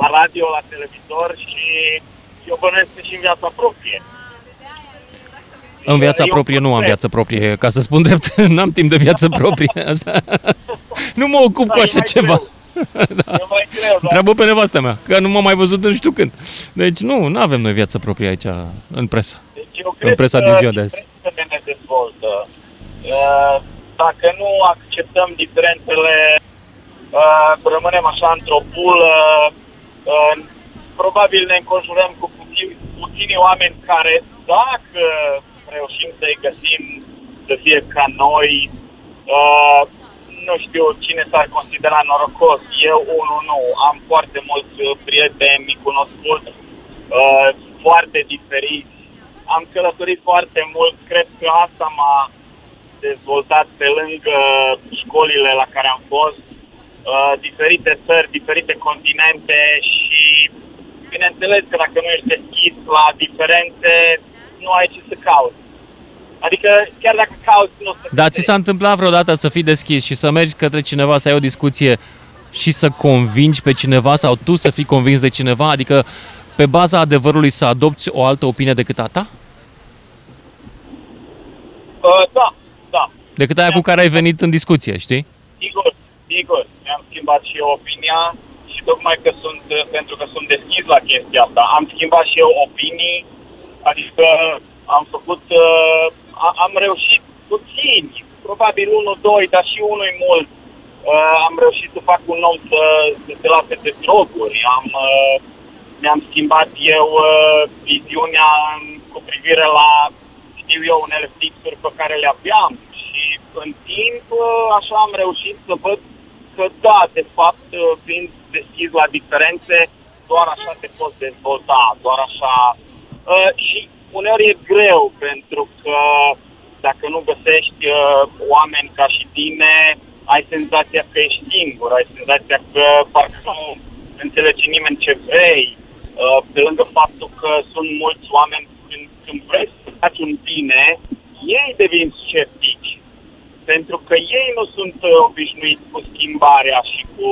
Speaker 10: la radio, la televizor și eu bănuiesc că și în viața proprie.
Speaker 2: În viața
Speaker 10: Eu
Speaker 2: proprie nu am
Speaker 10: cred.
Speaker 2: viață proprie, ca să spun drept, n-am timp de viață proprie. Asta. Nu mă ocup cu
Speaker 10: e
Speaker 2: așa
Speaker 10: mai
Speaker 2: ceva.
Speaker 10: da. E mai greu, dar
Speaker 2: Întreabă pe nevastă mea, că nu m-am mai văzut în știu când. Deci nu, nu avem noi viață proprie aici în presă.
Speaker 10: deci eu
Speaker 2: În
Speaker 10: cred
Speaker 2: presa
Speaker 10: că
Speaker 2: din ziua de azi.
Speaker 10: diferențele ne dezvoltă. Uh, Dacă nu acceptăm diferențele, uh, rămânem așa într-o bulă, uh, probabil ne înconjurăm cu puțini, puțini oameni care, dacă reușim să-i găsim să fie ca noi, uh, nu știu cine s-ar considera norocos. Eu, unul, nu. Am foarte mulți uh, prieteni cunoscuți, uh, foarte diferiți. Am călătorit foarte mult. Cred că asta m-a dezvoltat pe lângă școlile la care am fost. Uh, diferite țări, diferite continente și bineînțeles că dacă nu ești deschis la diferențe, nu ai ce să cauți. Adică chiar dacă cauți, nu o să
Speaker 2: Dar ți s-a întâmplat vreodată să fii deschis și să mergi către cineva, să ai o discuție și să convingi pe cineva sau tu să fii convins de cineva? Adică pe baza adevărului să adopți o altă opinie decât a ta?
Speaker 10: Uh, da, da.
Speaker 2: Decât aia cu care ai venit în discuție, știi?
Speaker 10: Sigur, sigur, mi-am schimbat și eu opinia și tocmai că sunt, pentru că sunt deschis la chestia asta, am schimbat și eu opinii, adică am făcut, uh, a- am reușit puțin, probabil unul, doi, dar și unul mult. Uh, am reușit să fac un om să, să se lase de droguri, am, uh, mi-am schimbat eu uh, viziunea în- cu privire la, știu eu, unele fixuri pe care le aveam. Și în timp uh, așa am reușit să văd că da, de fapt, uh, fiind deschis la diferențe, doar așa te poți dezvolta, doar așa. Uh, și uneori e greu, pentru că dacă nu găsești uh, oameni ca și tine, ai senzația că ești singur, ai senzația că parcă nu înțelege nimeni ce vrei, uh, pe lângă faptul că sunt mulți oameni când, când vrei să faci un bine, ei devin sceptici pentru că ei nu sunt uh, obișnuiți cu schimbarea și cu,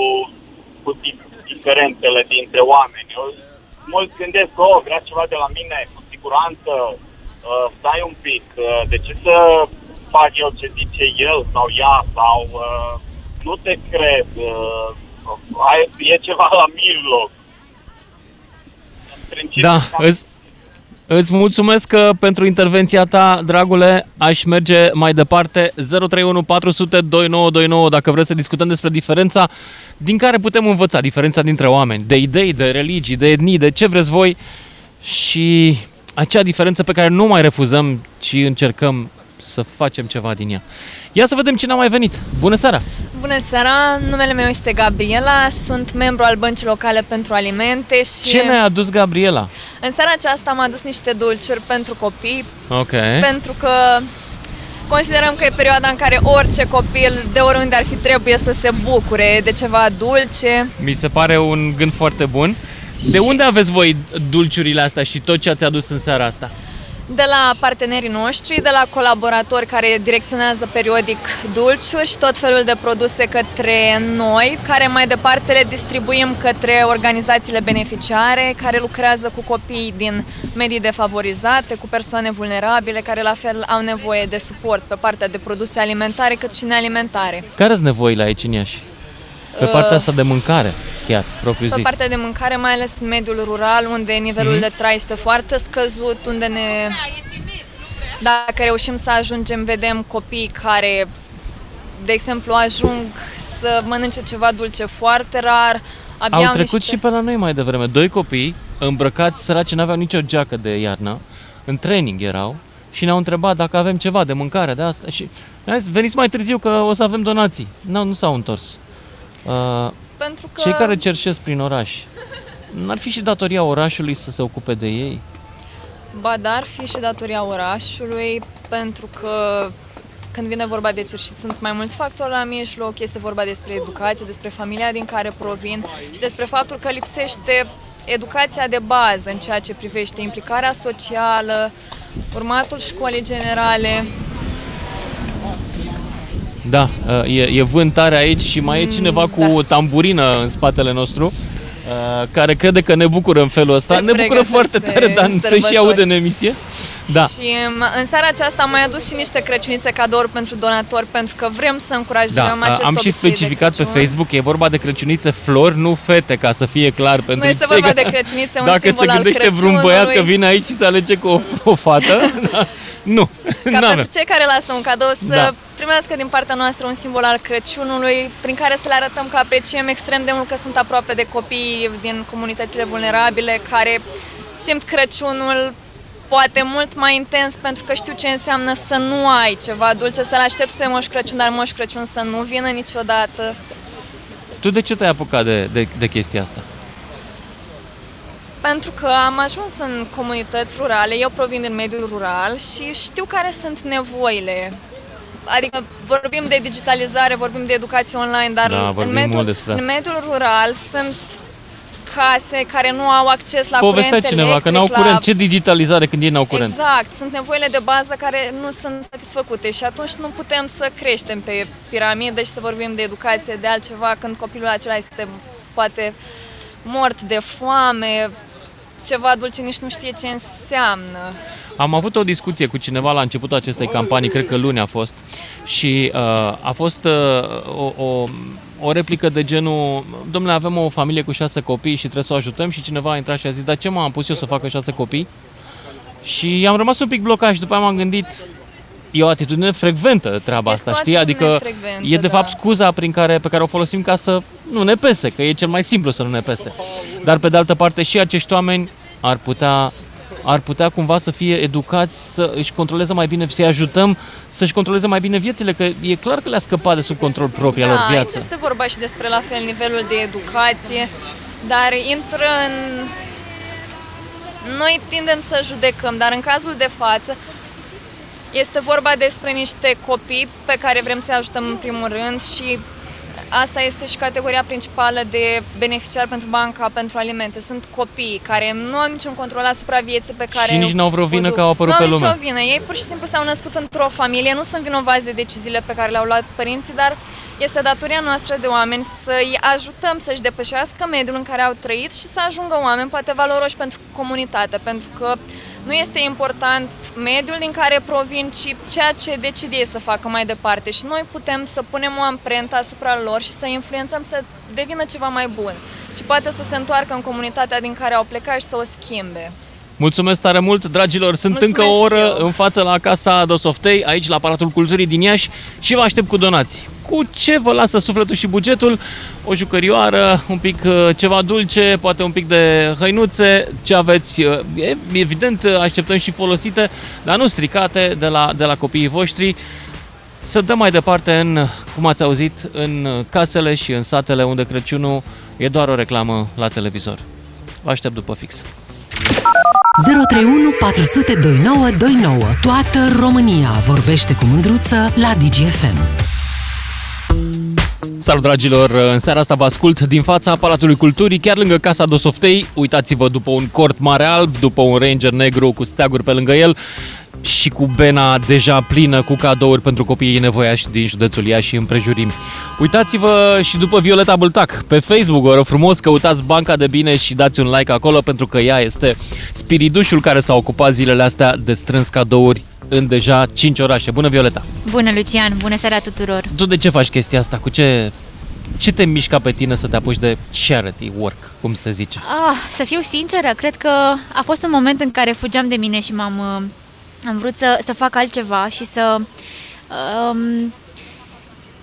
Speaker 10: cu dif- diferențele dintre oameni. Eu, mulți gândesc, oh, vrea ceva de la mine, cu siguranță, uh, stai un pic, uh, de ce să fac eu ce zice el sau ea, sau uh, nu te cred, uh, ai, e ceva la mijloc. În principiu,
Speaker 2: Da,
Speaker 10: cam-
Speaker 2: îți, îți mulțumesc că pentru intervenția ta, dragule, aș merge mai departe. 031 400 2929 dacă vreți să discutăm despre diferența din care putem învăța, diferența dintre oameni, de idei, de religii, de etnii, de ce vreți voi. Și acea diferență pe care nu mai refuzăm, ci încercăm să facem ceva din ea. Ia să vedem cine a mai venit. Bună seara!
Speaker 11: Bună seara, numele meu este Gabriela, sunt membru al Băncii Locale pentru Alimente și
Speaker 2: Ce ne-a adus Gabriela?
Speaker 11: în seara aceasta am adus niște dulciuri pentru copii,
Speaker 2: Ok.
Speaker 11: pentru că considerăm că e perioada în care orice copil, de oriunde ar fi, trebuie să se bucure de ceva dulce.
Speaker 2: Mi se pare un gând foarte bun. De
Speaker 11: Și-
Speaker 2: unde aveți voi dulciurile astea și tot ce ați adus în seara asta?
Speaker 11: De la partenerii noștri, de la colaboratori care direcționează periodic dulciuri și tot felul de produse către noi, care mai departe le distribuim către organizațiile beneficiare care lucrează cu copii din medii defavorizate, cu persoane vulnerabile, care la fel au nevoie de suport pe partea de produse alimentare cât și nealimentare.
Speaker 2: Care sunt nevoile aici în Iași? Pe
Speaker 11: Uh,
Speaker 2: partea asta de mâncare, chiar, propriu
Speaker 11: Pe
Speaker 2: zis.
Speaker 11: partea de mâncare, mai ales în mediul rural, unde nivelul
Speaker 2: Mhm.
Speaker 11: de trai este foarte scăzut, unde ne... Dacă reușim să ajungem, vedem copii care, de exemplu, ajung să mănânce ceva dulce foarte rar, abia
Speaker 2: Au
Speaker 11: au
Speaker 2: trecut
Speaker 11: niște...
Speaker 2: și pe la noi mai devreme. Doi copii îmbrăcați săraci, n-aveau nicio geacă de iarnă, în training erau și ne-au întrebat dacă avem ceva de mâncare de asta și Hai, veniți mai târziu că o să avem donații. Nu, nu s-au întors. Uh,
Speaker 11: Pentru că...
Speaker 2: Cei care cerșesc prin oraș, n-ar fi și datoria orașului să se ocupe de ei?
Speaker 11: Ba, dar fi și datoria orașului, pentru că când vine vorba de cerșit sunt mai mulți factori la mijloc, este vorba despre educație, despre familia din care provin și despre faptul că lipsește educația de bază în ceea ce privește implicarea socială, urmatul școlii generale.
Speaker 2: Da, e, e vânt tare aici și mai e cineva cu
Speaker 11: da.
Speaker 2: tamburină în spatele nostru. Uh, care crede că ne bucură în felul ăsta.
Speaker 11: Se
Speaker 2: ne bucură foarte tare, dar se și aude în emisie. Da.
Speaker 11: Și um, în seara aceasta am mai adus și niște crăciunițe cadouri pentru donatori, pentru că vrem să încurajăm
Speaker 2: da.
Speaker 11: acest
Speaker 2: Am și specificat pe Facebook, e vorba de crăciunițe flori, nu fete, ca să fie clar pentru
Speaker 11: Nu este vorba de crăciunițe, un
Speaker 2: Dacă se gândește vreun băiat că vine aici și să alege cu o, o fată, da, nu.
Speaker 11: Ca pentru cei care lasă un cadou să da primească din partea noastră un simbol al Crăciunului, prin care să le arătăm că apreciem extrem de mult că sunt aproape de copii din comunitățile vulnerabile, care simt Crăciunul poate mult mai intens pentru că știu ce înseamnă să nu ai ceva dulce, să-l aștepți pe Moș Crăciun, dar Moș Crăciun să nu vină niciodată.
Speaker 2: Tu de ce te-ai apucat de, de, de chestia asta?
Speaker 11: Pentru că am ajuns în comunități rurale, eu provin din mediul rural și știu care sunt nevoile adică vorbim de digitalizare, vorbim de educație online, dar
Speaker 2: da,
Speaker 11: în, mediul, în mediul rural sunt case care nu au acces la
Speaker 2: Povestea
Speaker 11: curent
Speaker 2: cineva
Speaker 11: electric,
Speaker 2: că n-au
Speaker 11: la...
Speaker 2: curent. Ce digitalizare când ei n-au curent?
Speaker 11: Exact. Sunt nevoile de bază care nu sunt satisfăcute și atunci nu putem să creștem pe piramidă și să vorbim de educație, de altceva, când copilul acela este poate mort de foame, ceva dulce nici nu știe ce înseamnă.
Speaker 2: Am avut o discuție cu cineva la începutul acestei campanii, cred că luni a fost, și uh, a fost uh, o, o, o replică de genul, domnule, avem o familie cu șase copii și trebuie să o ajutăm și cineva a intrat și a zis, dar ce m-am pus eu să facă șase copii? Și am rămas un pic blocat și după aia m-am gândit, e o atitudine frecventă treaba
Speaker 11: este
Speaker 2: asta, știi? Adică e de
Speaker 11: da.
Speaker 2: fapt scuza prin care, pe care o folosim ca să nu ne pese, că e cel mai simplu să nu ne pese. Dar pe de altă parte și acești oameni ar putea ar putea cumva să fie educați să își controleze mai bine, să-i ajutăm să-și controleze mai bine viețile, că e clar că le-a scăpat de sub control propria
Speaker 11: da,
Speaker 2: lor viață.
Speaker 11: este vorba și despre la fel nivelul de educație, dar intră în... Noi tindem să judecăm, dar în cazul de față este vorba despre niște copii pe care vrem să-i ajutăm în primul rând și asta este și categoria principală de beneficiar pentru banca pentru alimente. Sunt copii care nu au niciun control asupra vieții pe care...
Speaker 2: Și nici n-au vreo vină că au apărut pe lume.
Speaker 11: Nu au nicio vină. Ei pur și simplu s-au născut într-o familie, nu sunt vinovați de deciziile pe care le-au luat părinții, dar este datoria noastră de oameni să-i ajutăm să-și depășească mediul în care au trăit și să ajungă oameni poate valoroși pentru comunitate, pentru că nu este important mediul din care provin, ci ceea ce decid ei să facă mai departe și noi putem să punem o amprentă asupra lor și să influențăm să devină ceva mai bun și poate să se întoarcă în comunitatea din care au plecat și să o schimbe.
Speaker 2: Mulțumesc tare mult, dragilor! Sunt Mulțumesc încă o oră în față la Casa Dosoftei, aici la Aparatul Culturii din Iași și vă aștept cu donații. Cu ce vă lasă sufletul și bugetul? O jucărioară, un pic uh, ceva dulce, poate un pic de hăinuțe, ce aveți, uh, evident așteptăm și folosite, dar nu stricate de la, de la copiii voștri. Să dăm mai departe în, cum ați auzit, în casele și în satele unde Crăciunul e doar o reclamă la televizor. Vă aștept după fix.
Speaker 1: 031 400 2929. Toată România vorbește cu mândruță la DGFM.
Speaker 2: Salut dragilor, în seara asta vă ascult din fața Palatului Culturii, chiar lângă Casa Dosoftei. Uitați-vă după un cort mare alb, după un ranger negru cu steaguri pe lângă el și cu bena deja plină cu cadouri pentru copiii nevoiași din județul Iași și împrejurim. Uitați-vă și după Violeta Bâltac pe Facebook, vă rog frumos, căutați Banca de Bine și dați un like acolo pentru că ea este spiridușul care s-a ocupat zilele astea de strâns cadouri în deja 5 orașe. Bună, Violeta!
Speaker 12: Bună, Lucian! Bună seara tuturor!
Speaker 2: Tu de ce faci chestia asta? Cu ce, ce te mișca pe tine să te apuci de charity work, cum se zice?
Speaker 12: Ah, să fiu sinceră, cred că a fost un moment în care fugeam de mine și m-am am vrut să, să fac altceva și să um,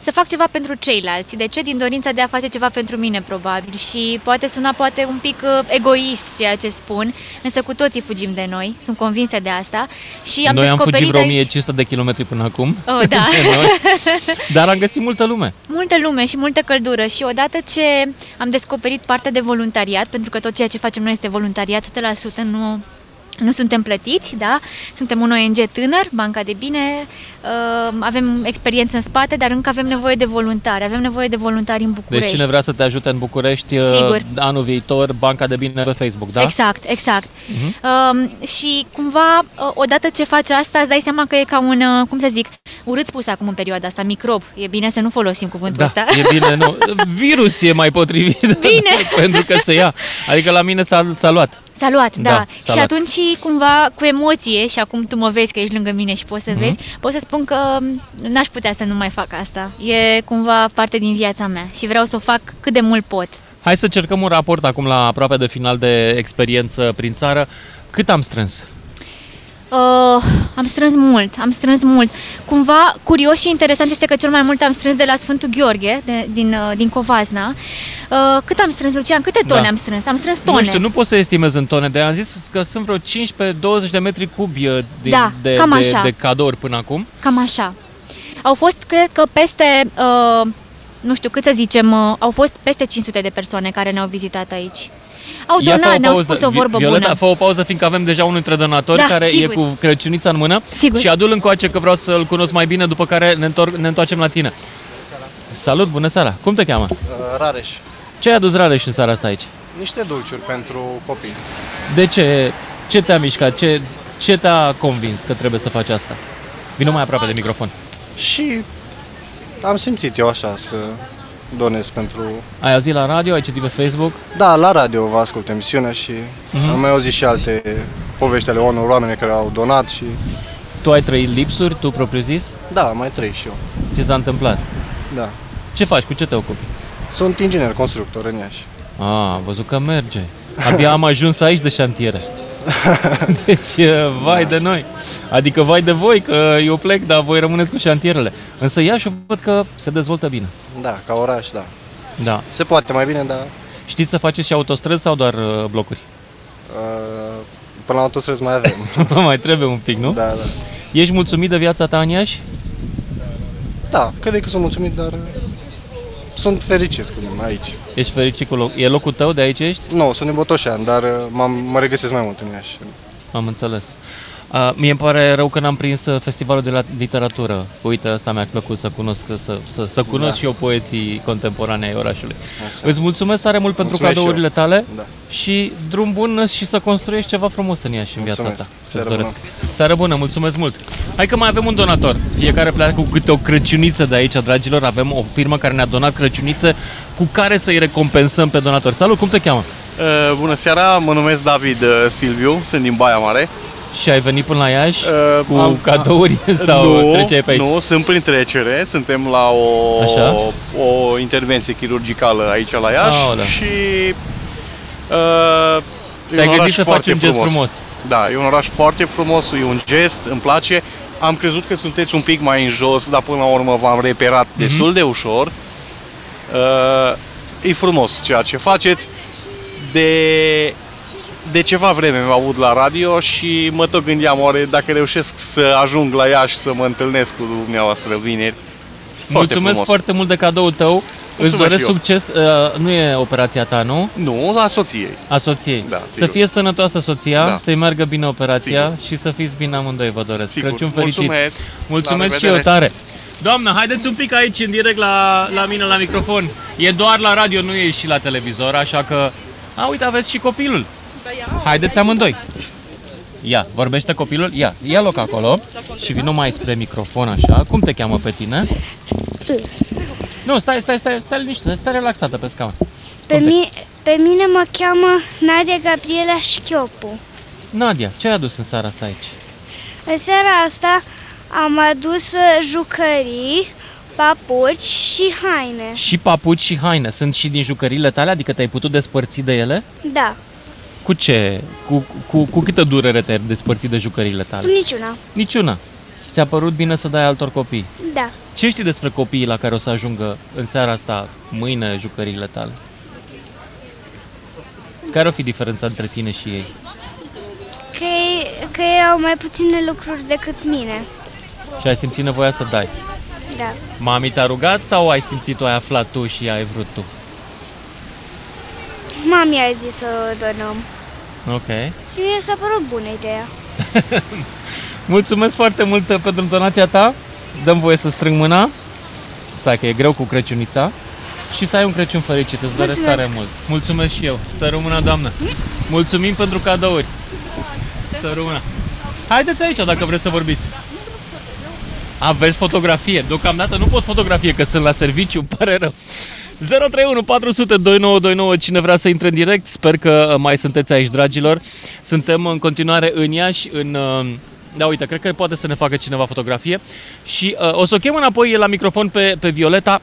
Speaker 12: să fac ceva pentru ceilalți. De ce? Din dorința de a face ceva pentru mine, probabil. Și poate suna poate un pic uh, egoist ceea ce spun, însă cu toții fugim de noi, sunt convinsă de asta. Și am
Speaker 2: Noi am
Speaker 12: descoperit
Speaker 2: fugit vreo
Speaker 12: aici...
Speaker 2: 1500 de kilometri până acum.
Speaker 12: Oh, da.
Speaker 2: De noi. Dar am găsit multă lume.
Speaker 12: multă lume și multă căldură și odată ce am descoperit partea de voluntariat, pentru că tot ceea ce facem noi este voluntariat 100%, nu nu suntem plătiți, da? Suntem un ONG tânăr, Banca de Bine, uh, avem experiență în spate, dar încă avem nevoie de voluntari. Avem nevoie de voluntari în București.
Speaker 2: Deci cine vrea să te ajute în București uh,
Speaker 12: Sigur.
Speaker 2: anul viitor, Banca de Bine pe Facebook, da?
Speaker 12: Exact, exact.
Speaker 2: Mhm.
Speaker 12: Uh, și cumva, uh, odată ce faci asta, îți dai seama că e ca un, uh, cum să zic, urât spus acum în perioada asta, microb. E bine să nu folosim cuvântul
Speaker 2: Da,
Speaker 12: ăsta.
Speaker 2: e bine, nu. Virus e mai potrivit.
Speaker 12: Bine.
Speaker 2: pentru că se ia. Adică la mine s-a, s-a luat.
Speaker 12: S-a luat, da.
Speaker 2: Da, s-a
Speaker 12: și
Speaker 2: luat.
Speaker 12: atunci, cumva, cu emoție, și acum tu mă vezi că ești lângă mine și poți să
Speaker 2: Mhm.
Speaker 12: vezi, pot să spun că m, n-aș putea să nu mai fac asta. E cumva parte din viața mea și vreau să o fac cât de mult pot.
Speaker 2: Hai să cercăm un raport acum la aproape de final de experiență prin țară. Cât am strâns?
Speaker 12: Uh, am strâns mult, am strâns mult. Cumva, curios și interesant este că cel mai mult am strâns de la Sfântul Gheorghe, de, din, uh, din Covazna. Uh, cât am strâns, Lucian? Câte tone
Speaker 2: Da.
Speaker 12: am strâns? Am strâns tone.
Speaker 2: Nu știu, nu pot să estimez în tone, de am zis că sunt vreo 15-20 de metri cubi uh, de,
Speaker 12: Da,
Speaker 2: de,
Speaker 12: cam
Speaker 2: de,
Speaker 12: așa.
Speaker 2: de cadouri până acum.
Speaker 12: Cam așa. Au fost, cred că, peste, uh, nu știu cât să zicem, uh, au fost peste 500 de persoane care ne-au vizitat aici. Au
Speaker 2: Ia fă
Speaker 12: donat,
Speaker 2: o
Speaker 12: ne-au
Speaker 2: pauză.
Speaker 12: spus o vorbă
Speaker 2: Violeta,
Speaker 12: bună.
Speaker 2: fă o pauză, fiindcă avem deja unul dintre donatori
Speaker 12: Da,
Speaker 2: care
Speaker 12: sigur.
Speaker 2: e cu crăciunița în mână.
Speaker 12: Sigur.
Speaker 2: Și adu-l încoace că vreau să-l cunosc mai bine, după care ne, întor- ne întoarcem la tine. Salut, bună seara! Cum te cheamă?
Speaker 13: Uh, Rareș.
Speaker 2: Ce ai adus Rareș în seara asta aici?
Speaker 13: Niște dulciuri pentru copii.
Speaker 2: De ce? Ce te-a mișcat? Ce, ce te-a convins că trebuie să faci asta? Vino mai aproape de microfon.
Speaker 13: Și am simțit eu așa să donez pentru...
Speaker 2: Ai auzit la radio, ai citit pe Facebook?
Speaker 13: Da, la radio vă ascult emisiunea și
Speaker 2: Mhm.
Speaker 13: am mai auzit și alte povești ale unor oameni care au donat și...
Speaker 2: Tu ai trăit lipsuri, tu propriu zis?
Speaker 13: Da, mai trăi și eu.
Speaker 2: Ți s-a întâmplat?
Speaker 13: Da.
Speaker 2: Ce faci? Cu ce te ocupi?
Speaker 13: Sunt inginer constructor în Iași.
Speaker 2: Ah, am văzut că merge. Abia am ajuns aici de șantiere. Deci, eh, vai de noi. Adică vai de voi că eu plec, dar voi rămâneți cu șantierele. Însă Iașiul văd că se dezvoltă bine.
Speaker 13: Da, ca oraș, da.
Speaker 2: Da.
Speaker 13: Se poate mai bine, dar
Speaker 2: Știți să faceți și autostrăzi sau doar uh, blocuri?
Speaker 13: uh, până la autostrăzi mai avem.
Speaker 2: mai trebuie un pic, nu?
Speaker 13: Da, da.
Speaker 2: Ești mulțumit de viața ta în Iași?
Speaker 13: Da, cred că sunt mulțumit, dar sunt fericit cu mine aici.
Speaker 2: Ești fericit cu loc? E locul tău de aici ești?
Speaker 13: Nu, sunt din Botoșan, dar uh, m-am, mă regăsesc mai mult în Iași.
Speaker 2: Am înțeles. Uh, mie îmi pare rău că n-am prins uh, festivalul de la literatură. Uite, asta mi-a plăcut să cunosc, să, să, să cunosc
Speaker 13: Da.
Speaker 2: și eu poeții contemporane ai orașului.
Speaker 13: Așa.
Speaker 2: Îți mulțumesc tare mult pentru
Speaker 13: Mulțumesc și
Speaker 2: cadourile
Speaker 13: eu.
Speaker 2: tale
Speaker 13: Da.
Speaker 2: și drum bun și să construiești ceva frumos în ea și în viața
Speaker 13: Mulțumesc.
Speaker 2: ta.
Speaker 13: Seară
Speaker 2: Să-ți doresc.
Speaker 13: bună.
Speaker 2: Seară bună, mulțumesc mult! Hai că mai avem un donator. Fiecare pleacă cu câte o crăciuniță de aici, dragilor. Avem o firmă care ne-a donat crăciunițe cu care să-i recompensăm pe donatori. Salut, cum te cheamă?
Speaker 14: Uh, bună seara, mă numesc David uh, Silviu, sunt din Baia Mare.
Speaker 2: Și ai venit până la Iași
Speaker 14: Uh,
Speaker 2: cu
Speaker 14: am-
Speaker 2: cadouri sau
Speaker 14: nu,
Speaker 2: treceai pe aici?
Speaker 14: Nu, sunt prin trecere, suntem la o,
Speaker 2: Așa.
Speaker 14: o intervenție chirurgicală aici la Iași
Speaker 2: Aoleu.
Speaker 14: și uh, e
Speaker 2: Te-ai
Speaker 14: un
Speaker 2: gândit
Speaker 14: oraș
Speaker 2: să
Speaker 14: foarte
Speaker 2: faci un gest frumos.
Speaker 14: Da, e un oraș foarte frumos, e un gest, îmi place. Am crezut că sunteți un pic mai în jos, dar până la urmă v-am reperat
Speaker 2: Mhm.
Speaker 14: destul de ușor. Uh, e frumos ceea ce faceți. De, de ceva vreme m-am aud la radio și mă tot gândeam oare dacă reușesc să ajung la Iași să mă întâlnesc cu dumneavoastră vineri. Foarte
Speaker 2: Mulțumesc
Speaker 14: frumos.
Speaker 2: foarte mult de cadoul tău. Îți
Speaker 14: Mulțumesc
Speaker 2: doresc
Speaker 14: și eu.
Speaker 2: succes. Uh, nu e operația ta, nu?
Speaker 14: Nu, a soției.
Speaker 2: A soției.
Speaker 14: Da,
Speaker 2: să
Speaker 14: sigur.
Speaker 2: fie sănătoasă soția,
Speaker 14: Da.
Speaker 2: să-i meargă bine operația
Speaker 14: Sigur.
Speaker 2: și să fiți bine amândoi, vă doresc.
Speaker 14: Sigur.
Speaker 2: Crăciun fericit.
Speaker 14: Mulțumesc.
Speaker 2: Mulțumesc
Speaker 14: La
Speaker 2: și eu
Speaker 14: revedere.
Speaker 2: tare. Doamnă, haideți un pic aici în direct la, la mine la microfon. E doar la radio, nu e și la televizor, așa că... A, uite, aveți și copilul. Haideți amândoi. Ia, vorbește copilul? Ia, ia loc acolo și vină mai spre microfon așa. Cum te cheamă pe tine? Nu, stai, stai, stai, stai liniștită, stai relaxată pe scaun.
Speaker 15: Pe, mi- pe mine mă cheamă Nadia Gabriela Șchiopu.
Speaker 2: Nadia, ce ai adus în seara asta aici?
Speaker 15: În seara asta am adus uh, jucării, papuci și haine.
Speaker 2: Și papuci și haine sunt și din jucăriile tale, adică te-ai putut despărți de ele?
Speaker 15: Da,
Speaker 2: Cu ce? Cu, cu, cu câtă durere te-ai despărțit de jucăriile tale?
Speaker 15: niciuna.
Speaker 2: Niciuna. Ți-a părut bine să dai altor copii?
Speaker 15: Da.
Speaker 2: Ce știi despre copiii la care o să ajungă în seara asta, mâine, jucăriile tale? Care o fi diferența între tine și ei?
Speaker 15: Că, ei- că ei au mai puține lucruri decât mine.
Speaker 2: Și ai simțit nevoia să dai?
Speaker 15: Da.
Speaker 2: Mami te-a rugat sau ai simțit-o, ai aflat tu și ai vrut tu?
Speaker 15: Mami a zis să donăm.
Speaker 2: Ok.
Speaker 15: Și mie s-a părut bună ideea.
Speaker 2: Mulțumesc foarte mult pentru donația ta. Dăm voie să strâng mâna. Stai că e greu cu Crăciunița. Și să ai un Crăciun fericit, îți doresc
Speaker 15: Mulțumesc.
Speaker 2: tare mult. Mulțumesc și eu. Să rămână, doamnă. Mulțumim pentru cadouri. Să rămână. Haideți aici dacă vreți să vorbiți. Aveți fotografie. Deocamdată nu pot fotografie, că sunt la serviciu, îmi pare rău. 031 400 2929, cine vrea să intre în direct, sper că mai sunteți aici, dragilor. Suntem în continuare în Iași, în... uh, Da, uite, cred că poate să ne facă cineva fotografie. Și uh, o să o chem înapoi la microfon pe, pe Violeta,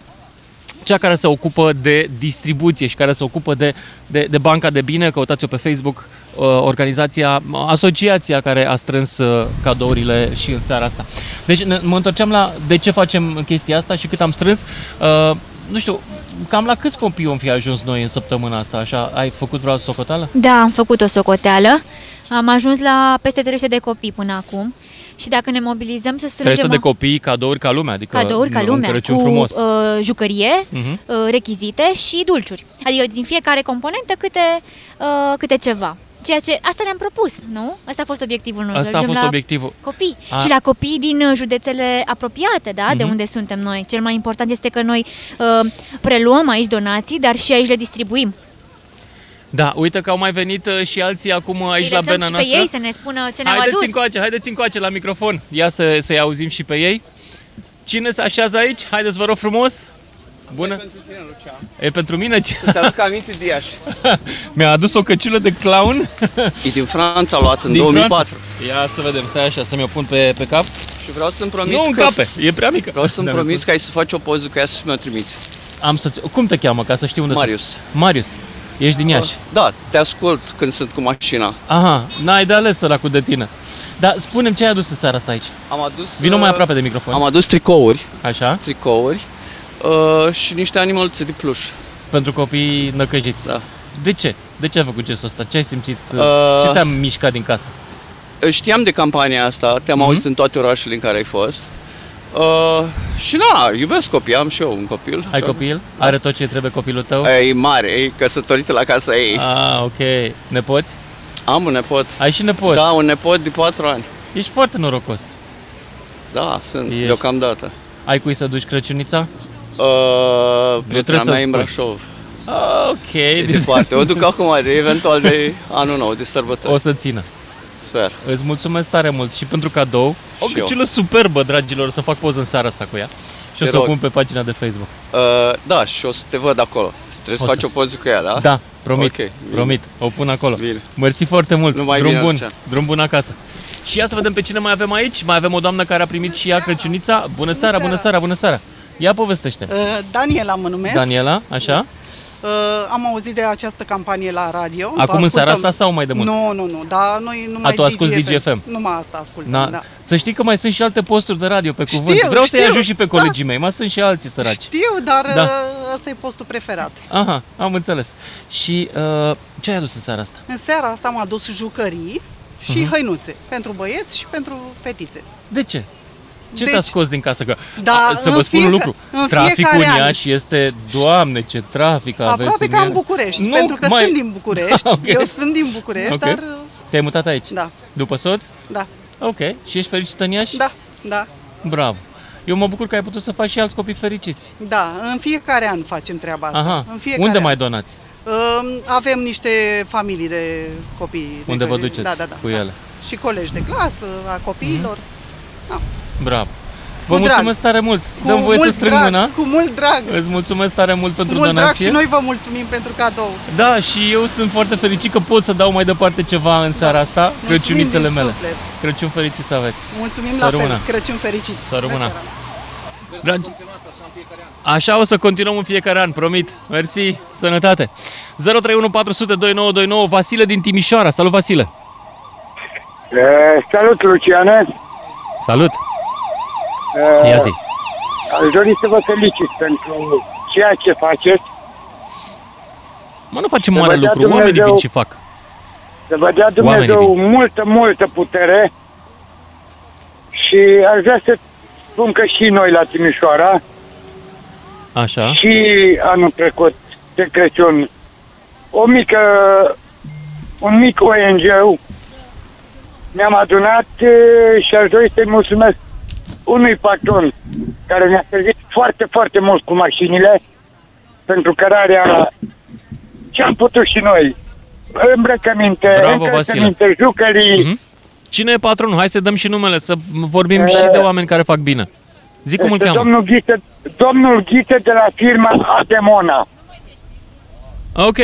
Speaker 2: cea care se ocupă de distribuție și care se ocupă de, de, de banca de bine, căutați-o pe Facebook, uh, organizația, asociația care a strâns uh, cadourile și în seara asta. Deci ne, mă întorceam la de ce facem chestia asta și cât am strâns. Uh, nu știu, cam la câți copii om fi ajuns noi în săptămâna asta? Așa, ai făcut vreo socoteală?
Speaker 12: Da, am făcut o socoteală. Am ajuns la peste 300 de copii până acum. Și dacă ne mobilizăm să strângem
Speaker 2: 300 de copii, cadouri ca lumea, adică
Speaker 12: cadouri ca
Speaker 2: un
Speaker 12: lumea,
Speaker 2: Crăciun
Speaker 12: cu
Speaker 2: frumos.
Speaker 12: uh, jucărie,
Speaker 2: Mhm.
Speaker 12: uh, rechizite și dulciuri. Adică din fiecare componentă câte, uh, câte ceva. Ceea ce, asta ne-am propus, nu? Asta a fost obiectivul nostru.
Speaker 2: Asta a
Speaker 12: Ajungem
Speaker 2: fost
Speaker 12: la
Speaker 2: obiectivul.
Speaker 12: Copii.
Speaker 2: A-
Speaker 12: Și la copii din uh, județele apropiate, da? De
Speaker 2: Mhm.
Speaker 12: unde suntem noi. Cel mai important este că noi uh, preluăm aici donații, dar și aici le distribuim.
Speaker 2: Da, uite că au mai venit uh, și alții acum aici
Speaker 12: Îi
Speaker 2: la
Speaker 12: lăsăm
Speaker 2: bena
Speaker 12: și
Speaker 2: noastră.
Speaker 12: pe ei să ne spună ce ne-au
Speaker 2: Haideți
Speaker 12: adus.
Speaker 2: încoace, haideți încoace la microfon. Ia să, să-i auzim și pe ei. Cine se așează aici? Haideți, vă rog frumos. Bună. E pentru mine?
Speaker 16: Să-ți aduc aminte de Iași.
Speaker 2: Mi-a adus o căciulă de clown.
Speaker 16: E din Franța luat în
Speaker 2: Din
Speaker 16: 2004.
Speaker 2: Franța. Ia să vedem, stai așa, să mi-o pun pe, pe cap.
Speaker 16: Și vreau să-mi promiți
Speaker 2: Nu
Speaker 16: că...
Speaker 2: încape, e prea mică.
Speaker 16: Vreau să-mi
Speaker 2: Da,
Speaker 16: promiți că ai să faci o poză cu ea și să mi-o trimiți.
Speaker 2: Am să Cum te cheamă, ca să știu unde
Speaker 16: Marius.
Speaker 2: sunt? Marius. Ești din Iași.
Speaker 16: Da, te ascult când sunt cu mașina.
Speaker 2: Aha, n-ai de ales săracul de tine. Dar spunem ce ai adus în seara asta aici.
Speaker 16: Am adus...
Speaker 2: Vino mai
Speaker 16: uh,
Speaker 2: aproape de microfon.
Speaker 16: Am adus tricouri.
Speaker 2: Așa.
Speaker 16: Tricouri. Uh, și niște animăluțe de pluș.
Speaker 2: Pentru copii năcăjiți.
Speaker 16: Da.
Speaker 2: De ce? De ce ai făcut gestul ăsta? Ce ai simțit?
Speaker 16: Uh,
Speaker 2: Ce te-a mișcat din casă?
Speaker 16: Știam de campania asta, te-am
Speaker 2: Mhm.
Speaker 16: auzit în toate orașele în care ai fost. Uh, și na, iubesc copii, am și eu un copil.
Speaker 2: Ai
Speaker 16: așa.
Speaker 2: copil? Are tot ce trebuie copilul tău?
Speaker 16: E mare, e căsătorită la casa ei.
Speaker 2: Ah, ok. Nepoți?
Speaker 16: Am un nepot.
Speaker 2: Ai și nepot?
Speaker 16: Da, un nepot de 4 ani.
Speaker 2: Ești foarte norocos.
Speaker 16: Da, sunt,
Speaker 2: Ești.
Speaker 16: deocamdată.
Speaker 2: Ai cui să duci Crăciunița?
Speaker 16: Uh, prietena
Speaker 2: trebuie
Speaker 16: mea
Speaker 2: să-mi
Speaker 16: e în
Speaker 2: spui.
Speaker 16: Brașov.
Speaker 2: Ah, ok.
Speaker 16: E departe. O duc acum, de, eventual de anul nou, de sărbători.
Speaker 2: O să țină.
Speaker 16: Sper.
Speaker 2: Îți mulțumesc tare mult și pentru cadou. O
Speaker 16: Și eu.
Speaker 2: căciulă superbă, dragilor, să fac poză în seara asta cu ea. Și o
Speaker 16: Te
Speaker 2: să o
Speaker 16: rog.
Speaker 2: pun pe pagina de Facebook.
Speaker 16: Uh, da, și o să te văd acolo. Trebuie să
Speaker 2: O
Speaker 16: faci
Speaker 2: să.
Speaker 16: o poză cu ea, da?
Speaker 2: Da, promit,
Speaker 16: Ok, bine.
Speaker 2: promit, o pun acolo.
Speaker 16: Bine.
Speaker 2: Mersi foarte mult,
Speaker 16: Numai
Speaker 2: drum
Speaker 16: bine,
Speaker 2: bun,
Speaker 16: Lucian.
Speaker 2: drum bun acasă. Și ia să vedem pe cine mai avem aici. Mai avem o doamnă care a primit și ea Crăciunița. Bună seara, bună seara, bună seara. Ia povestește.
Speaker 17: Uh, Daniela mă numesc.
Speaker 2: Daniela, așa?
Speaker 17: Uh, am auzit de această campanie la radio. Vă
Speaker 2: Acum în seara
Speaker 17: ascultăm.
Speaker 2: asta sau mai de mult?
Speaker 17: Nu, nu, nu, dar noi numai
Speaker 2: A, tu asculti DGFM?
Speaker 17: Numai asta ascultăm,
Speaker 2: Na,
Speaker 17: da.
Speaker 2: Să știi că mai sunt și alte posturi de radio pe cuvânt.
Speaker 17: Știu,
Speaker 2: Vreau să-i
Speaker 17: știu,
Speaker 2: ajut și pe
Speaker 17: da.
Speaker 2: colegii mei, mai sunt și alții săraci.
Speaker 17: Știu, dar
Speaker 2: Da.
Speaker 17: da. ăsta e postul preferat.
Speaker 2: Aha, am înțeles. Și uh, ce ai adus în seara asta?
Speaker 17: În seara asta am adus jucării și
Speaker 2: Mhm.
Speaker 17: hăinuțe pentru băieți și pentru fetițe.
Speaker 2: De ce? Ce
Speaker 17: Deci-
Speaker 2: te-a scos din casă? Că,
Speaker 17: Da,
Speaker 2: a, să vă
Speaker 17: în
Speaker 2: spun un
Speaker 17: fiecare-
Speaker 2: lucru.
Speaker 17: în
Speaker 2: Traficul în
Speaker 17: fiecare an.
Speaker 2: Iași este, doamne, ce trafic aveți
Speaker 17: Aproape
Speaker 2: în
Speaker 17: ca în
Speaker 2: el.
Speaker 17: București,
Speaker 2: Nu,
Speaker 17: pentru că
Speaker 2: mai-
Speaker 17: sunt din București.
Speaker 2: Ok.
Speaker 17: Eu sunt din București,
Speaker 2: Ok.
Speaker 17: dar
Speaker 2: Te-ai mutat aici?
Speaker 17: Da.
Speaker 2: După soț?
Speaker 17: Da.
Speaker 2: Ok. Și ești fericită în Iași?
Speaker 17: Da, da.
Speaker 2: Bravo. Eu mă bucur că ai putut să faci și alți copii fericiți.
Speaker 17: Da, în fiecare an facem treaba asta.
Speaker 2: Aha.
Speaker 17: În fiecare
Speaker 2: Unde
Speaker 17: an.
Speaker 2: mai donați?
Speaker 17: Um, Avem niște familii de copii. de
Speaker 2: Unde vă
Speaker 17: care-
Speaker 2: duceți
Speaker 17: da, da, da,
Speaker 2: cu
Speaker 17: da.
Speaker 2: ele?
Speaker 17: Și colegi de clasă, a copiilor.
Speaker 2: Bravo. Vă
Speaker 17: Cu drag.
Speaker 2: mulțumesc tare mult.
Speaker 17: Cu
Speaker 2: Dăm voie să
Speaker 17: mult
Speaker 2: strâng
Speaker 17: drag,
Speaker 2: mâna.
Speaker 17: Cu mult drag.
Speaker 2: Îți mulțumesc tare mult
Speaker 17: Cu
Speaker 2: pentru
Speaker 17: mult drag
Speaker 2: donație.
Speaker 17: și noi vă mulțumim pentru cadou.
Speaker 2: Da, și eu sunt foarte fericit că pot să dau mai departe ceva în seara asta,
Speaker 17: Da. Mulțumim
Speaker 2: Crăciunițele
Speaker 17: din
Speaker 2: mele.
Speaker 17: suflet.
Speaker 2: Crăciun fericit să aveți.
Speaker 17: Mulțumim
Speaker 2: Să
Speaker 17: la fel.
Speaker 2: rămână.
Speaker 17: Crăciun fericit.
Speaker 2: Să rămână.
Speaker 17: Bună seara.
Speaker 2: Dragi, Așa o să continuăm în fiecare an, promit. Mersi, sănătate. 031 400 2929, Vasile din Timișoara. Salut, Vasile.
Speaker 18: Uh, salut, Luciane.
Speaker 2: Salut.
Speaker 18: Uh,
Speaker 2: Ia zi.
Speaker 18: aș dori să vă felicit pentru ceea ce faceți.
Speaker 2: Mă, nu facem
Speaker 18: Să
Speaker 2: mare
Speaker 18: vă dea
Speaker 2: lucru, oamenii vin
Speaker 18: Dumnezeu-
Speaker 2: și fac.
Speaker 18: Să vă dea
Speaker 2: Oamenii
Speaker 18: Dumnezeu multă, multă putere și aș vrea să spun că și noi la Timișoara
Speaker 2: Așa.
Speaker 18: și anul trecut de Crăciun o mică, un mic ONG ne-am adunat e, și aș dori să-i mulțumesc unui patron care ne-a servit foarte, foarte mult cu mașinile pentru cărarea ce am putut și noi. Îmbrăcăminte,
Speaker 2: Bravo,
Speaker 18: încălțăminte, jucării,
Speaker 2: Mhm. Cine e patronul? Hai să dăm și numele, să vorbim
Speaker 18: Eh,
Speaker 2: și de oameni care fac bine. Zic cum îl
Speaker 18: Este
Speaker 2: cheamă.
Speaker 18: Domnul Ghite, domnul Ghite de la firma Ademona.
Speaker 2: Ok.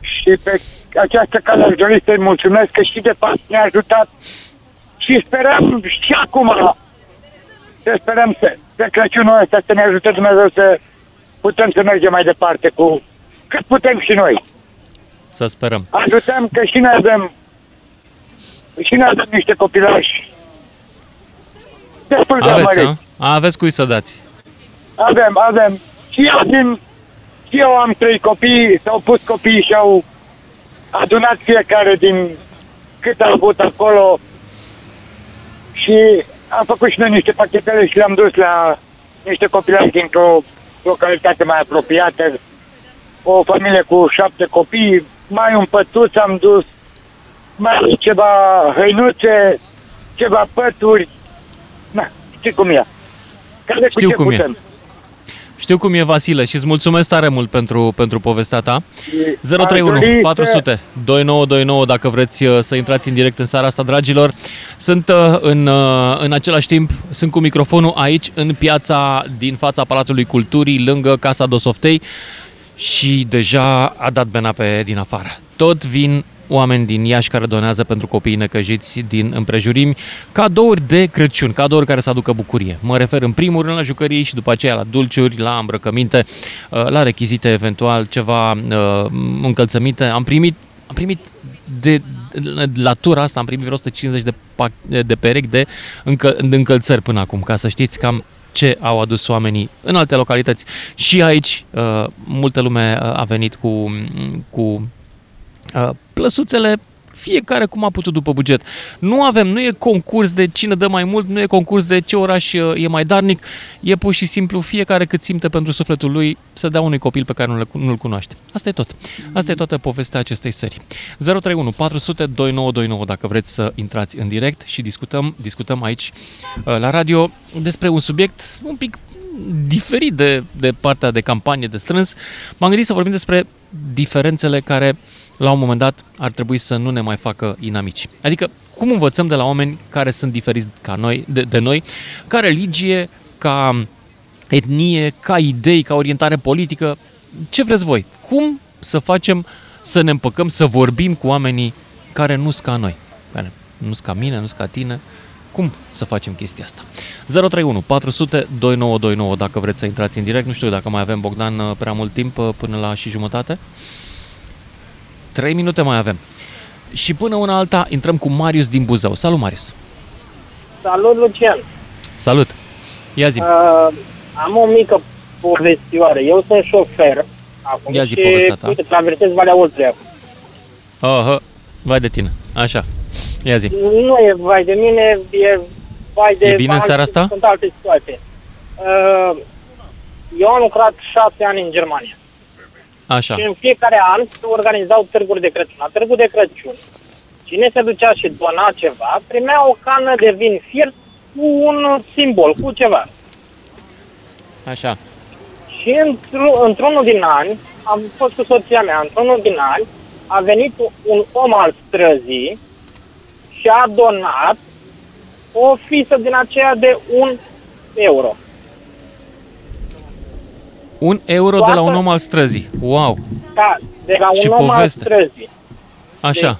Speaker 18: Și pe această cale aș dori să-i mulțumesc că și de fapt ne-a ajutat și sperăm și acum să sperăm să, pe Crăciunul ăsta să ne ajute Dumnezeu să putem să mergem mai departe cu cât putem și noi.
Speaker 2: Să sperăm.
Speaker 18: Ajutăm că și noi avem și noi avem niște copilași destul de
Speaker 2: Aveți,
Speaker 18: amăriți.
Speaker 2: a? Aveți cui să dați.
Speaker 18: Avem, avem. Și eu, din, și eu am trei copii, s-au pus copiii și au adunat fiecare din cât au avut acolo și am făcut și noi niște pachetele și le-am dus la niște copilași dintr-o localitate mai apropiată, o familie cu șapte copii, mai un pătuț am dus, mai ceva hăinuțe, ceva pături, na, știi cum e. Care
Speaker 2: Știu
Speaker 18: cu ce
Speaker 2: cum e.
Speaker 18: putem.
Speaker 2: Știu cum e, Vasile, și îți mulțumesc tare mult pentru, pentru povestea ta. 031
Speaker 18: dori să-
Speaker 2: 400 2929 dacă vreți uh, să intrați în direct în seara asta, dragilor. Sunt uh, în, uh, în același timp, sunt cu microfonul aici, în piața din fața Palatului Culturii, lângă Casa Dosoftei și deja a dat bena pe din afară. Tot vin oameni din Iași care donează pentru copiii necăjiți din împrejurimi cadouri de Crăciun, cadouri care să aducă bucurie. Mă refer în primul rând la jucării și după aceea la dulciuri, la îmbrăcăminte, uh, la rechizite eventual, ceva uh, încălțăminte. Am primit, am primit de, la tura asta am primit vreo 150 de, pac- de perechi de, încă, de încălțări până acum, ca să știți cam ce au adus oamenii în alte localități. Și aici uh, multă lume uh, a venit cu, cu uh, plăsuțele fiecare cum a putut după buget. Nu avem, nu e concurs de cine dă mai mult, nu e concurs de ce oraș uh, e mai darnic, e pur și simplu fiecare cât simte pentru sufletul lui să dea unui copil pe care nu-l, nu-l cunoaște. Asta e tot. Asta e toată povestea acestei serii. 031 400 2929 dacă vreți să intrați în direct și discutăm, discutăm aici uh, la radio despre un subiect un pic diferit de, de partea de campanie de strâns. M-am gândit să vorbim despre diferențele care la un moment dat ar trebui să nu ne mai facă inamici. Adică cum învățăm de la oameni care sunt diferiți ca noi, de, de noi, ca religie, ca etnie, ca idei, ca orientare politică, ce vreți voi? Cum să facem să ne împăcăm, să vorbim cu oamenii care nu sunt ca noi, care nu sunt ca mine, nu sunt ca tine, cum să facem chestia asta? 031 400 2929 dacă vreți să intrați în direct. Nu știu dacă mai avem, Bogdan, uh, prea mult timp uh, până la și jumătate. 3 minute mai avem. Și până una alta intrăm cu Marius din Buzău. Salut, Marius!
Speaker 19: Salut, Lucian!
Speaker 2: Salut! Ia zi!
Speaker 19: Uh, am o mică povestioare. Eu sunt șofer acum
Speaker 2: Ia zi
Speaker 19: și,
Speaker 2: povestea ta.
Speaker 19: uite, traversez Valea Oltrei acum.
Speaker 2: Oh, vai de tine. Așa. Ia zi.
Speaker 19: Nu e vai de mine, e vai de...
Speaker 2: E bine în
Speaker 19: alte-
Speaker 2: seara asta?
Speaker 19: Sunt alte situații. Uh, eu am lucrat șase ani în Germania.
Speaker 2: Așa.
Speaker 19: Și în fiecare an se organizau târguri de Crăciun. La târgul de Crăciun, cine se ducea și dona ceva, primea o cană de vin fiert cu un simbol, cu ceva.
Speaker 2: Așa.
Speaker 19: Și într- într-unul din ani, am fost cu soția mea, într-unul din ani, a venit un om al străzii și a donat o fisă din aceea de un euro.
Speaker 2: Un euro de la un om al străzii. Wow!
Speaker 19: Da, de la
Speaker 2: Ce
Speaker 19: un om al
Speaker 2: poveste.
Speaker 19: străzii.
Speaker 2: Așa.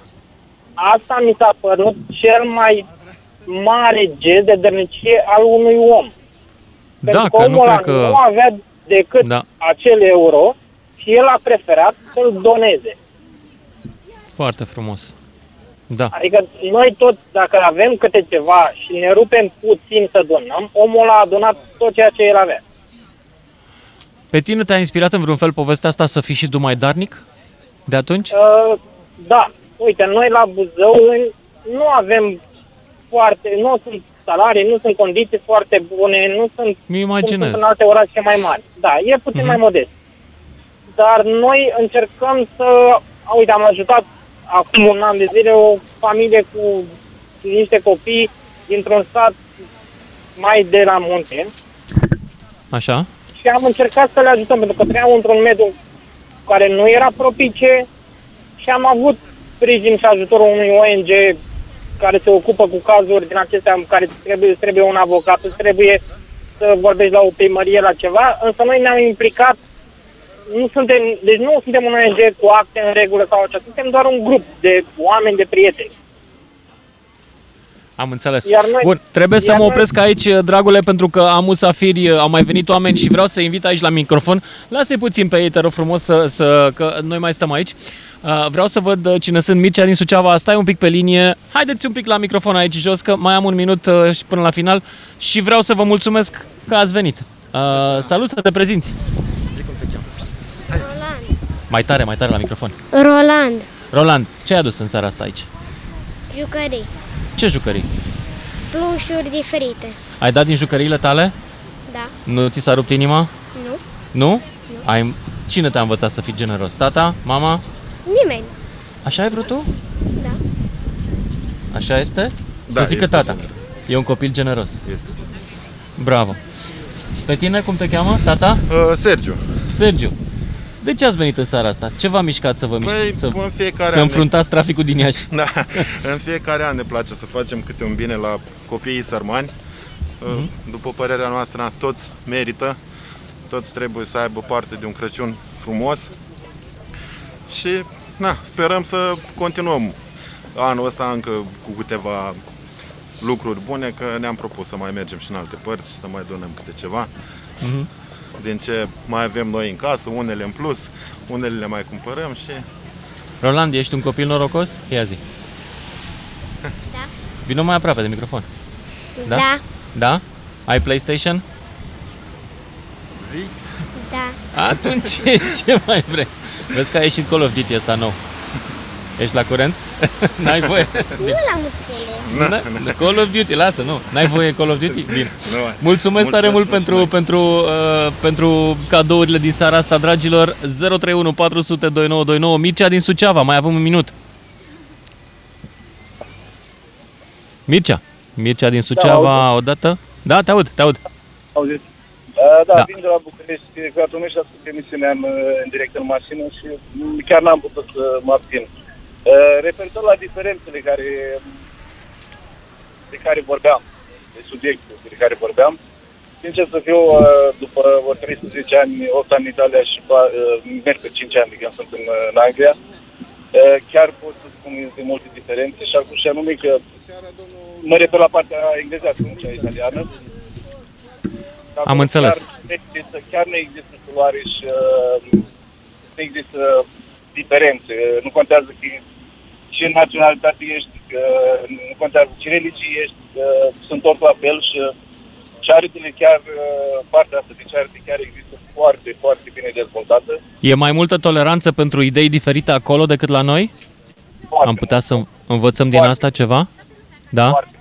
Speaker 19: Asta mi s-a părut cel mai mare gest de dărnicie al unui om.
Speaker 2: Da,
Speaker 19: Pentru
Speaker 2: că nu
Speaker 19: omul ăla
Speaker 2: cred că...
Speaker 19: nu avea decât
Speaker 2: Da.
Speaker 19: acel euro și el a preferat să-l doneze.
Speaker 2: Foarte frumos. Da.
Speaker 19: Adică noi toți, dacă avem câte ceva și ne rupem puțin să donăm, omul ăla a donat tot ceea ce el avea.
Speaker 2: Pe tine te-a inspirat în vreun fel povestea asta să fii și tu mai darnic de atunci?
Speaker 19: Uh, da, uite, noi la Buzău nu avem foarte, nu sunt salarii, nu sunt condiții foarte bune, nu sunt
Speaker 2: Mi imaginez.
Speaker 19: cum sunt în alte orașe mai mari. Da, e puțin
Speaker 2: Mhm.
Speaker 19: mai modest. Dar noi încercăm să, uite, am ajutat acum un an de zile o familie cu niște copii dintr-un sat mai de la munte
Speaker 2: Așa?
Speaker 19: Și am încercat să le ajutăm, pentru că trăiau într-un mediu care nu era propice și am avut sprijin și ajutorul unui ONG care se ocupă cu cazuri din acestea în care îți trebuie, îți trebuie un avocat, îți trebuie să vorbești la o primărie, la ceva, însă noi ne-am implicat nu suntem, deci nu suntem un ONG cu acte în regulă sau așa, suntem doar un grup de oameni, de prieteni.
Speaker 2: Am înțeles.
Speaker 19: Iar noi-
Speaker 2: Bun, trebuie să
Speaker 19: iar
Speaker 2: mă
Speaker 19: noi-
Speaker 2: opresc aici, dragule, pentru că am musafiri, au mai venit oameni și vreau să invit aici la microfon. Lasă-i puțin pe ei, te rog frumos, să, să, că noi mai stăm aici. Uh, vreau să văd uh, cine sunt. Mircea din Suceava, stai un pic pe linie. Haideți un pic la microfon aici jos, că mai am un minut uh, și până la final și vreau să vă mulțumesc că ați venit. Uh, salut, să te prezinți. Mai tare, mai tare la microfon.
Speaker 15: Roland,
Speaker 2: Roland, ce ai adus în țara asta aici?
Speaker 15: jucării,
Speaker 2: Ce jucării?
Speaker 15: plușuri diferite.
Speaker 2: Ai dat din jucăriile tale?
Speaker 15: Da,
Speaker 2: Nu ți s-a rupt inima?
Speaker 15: nu,
Speaker 2: Nu? Ai... Cine te-a învățat să fii generos? Tata? Mama?
Speaker 15: nimeni.
Speaker 2: Așa ai vrut tu?
Speaker 15: Da.
Speaker 2: Așa este?
Speaker 20: Da,
Speaker 2: să zică
Speaker 20: este
Speaker 2: tata.
Speaker 20: generos.
Speaker 2: E un copil generos.
Speaker 20: Este generos.
Speaker 2: Bravo. Pe tine cum te cheamă, tata?
Speaker 20: Uh, Sergiu.
Speaker 2: Sergiu. De ce ați venit în seara asta? Ce v-a mișcat să vă mișc...
Speaker 20: Păi,
Speaker 2: să,
Speaker 20: în fiecare
Speaker 2: să
Speaker 20: an-
Speaker 2: înfruntați traficul din Iași?
Speaker 20: Da, în fiecare an ne place să facem câte un bine la copiii sărmani.
Speaker 2: Mhm.
Speaker 20: După părerea noastră, na, toți merită, toți trebuie să aibă parte de un Crăciun frumos și na, sperăm să continuăm anul ăsta încă cu câteva lucruri bune, că ne-am propus să mai mergem și în alte părți și să mai donăm câte ceva.
Speaker 2: Mhm.
Speaker 20: Din ce mai avem noi în casă, unele în plus, unele le mai cumpărăm și
Speaker 2: Roland, ești un copil norocos? Ia zi.
Speaker 15: Da.
Speaker 2: Vino mai aproape de microfon. Da?
Speaker 15: Da.
Speaker 2: Da? Ai PlayStation?
Speaker 20: zi.
Speaker 15: Da.
Speaker 2: Atunci ce mai vrei? Vezi că a ieșit Call of Duty ăsta nou. Ești la curent? N-ai voie?
Speaker 15: Nu l-am înțeles.
Speaker 2: Na, Call of Duty, lasă, nu. N-ai voie Call of Duty? Bine.
Speaker 20: Nu,
Speaker 2: Mulțumesc tare mult pentru, pentru, uh, pentru cadourile din seara asta, dragilor. 031 400 2929. Mircea din Suceava, mai avem un minut. Mircea. Mircea din Suceava,
Speaker 21: aud.
Speaker 2: odată? Da, te aud, te aud.
Speaker 21: Auziți? Uh, da,
Speaker 2: Da.
Speaker 21: vin de la București, că atunci a spus emisiunea în, în direct în mașină și mm, chiar n-am putut să mă abțin. Uh, referitor la diferențele care, de care vorbeam, de subiectul de care vorbeam, sincer să fiu, uh, după o 13 ani, 8 ani în Italia și ba- uh, merg pe 5 ani de când sunt în, în Anglia, uh, chiar pot să spun de multe diferențe și acum și anume că mă refer la partea englezească, nu cea italiană,
Speaker 2: Am înțeles.
Speaker 21: Chiar, nu există, chiar nu există culoare și uh, nu există diferențe. Nu contează că ce naționalitate ești, că nu contează ce religie ești, că sunt tot la fel și charitele chiar, uh, partea asta de charity chiar există foarte, foarte bine dezvoltată.
Speaker 2: E mai multă toleranță pentru idei diferite acolo decât la noi?
Speaker 21: Foarte
Speaker 2: Am putea să învățăm din asta ceva? Da?
Speaker 21: Foarte,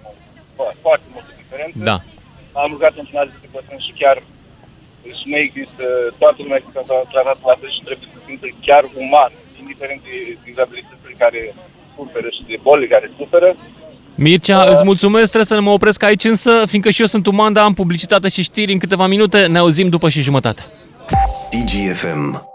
Speaker 21: foarte multe diferențe.
Speaker 2: Da.
Speaker 21: Am lucrat în gimnaziu de bătrâni și chiar și nu există, toată lumea este tratată la fel și trebuie să simtă chiar uman, indiferent de dizabilitățile care suferă și de boli care suferă.
Speaker 2: Mircea, îți mulțumesc, trebuie să mă opresc aici însă, fiindcă și eu sunt uman, dar am publicitate și știri în câteva minute, ne auzim după și jumătate.
Speaker 22: DGFM.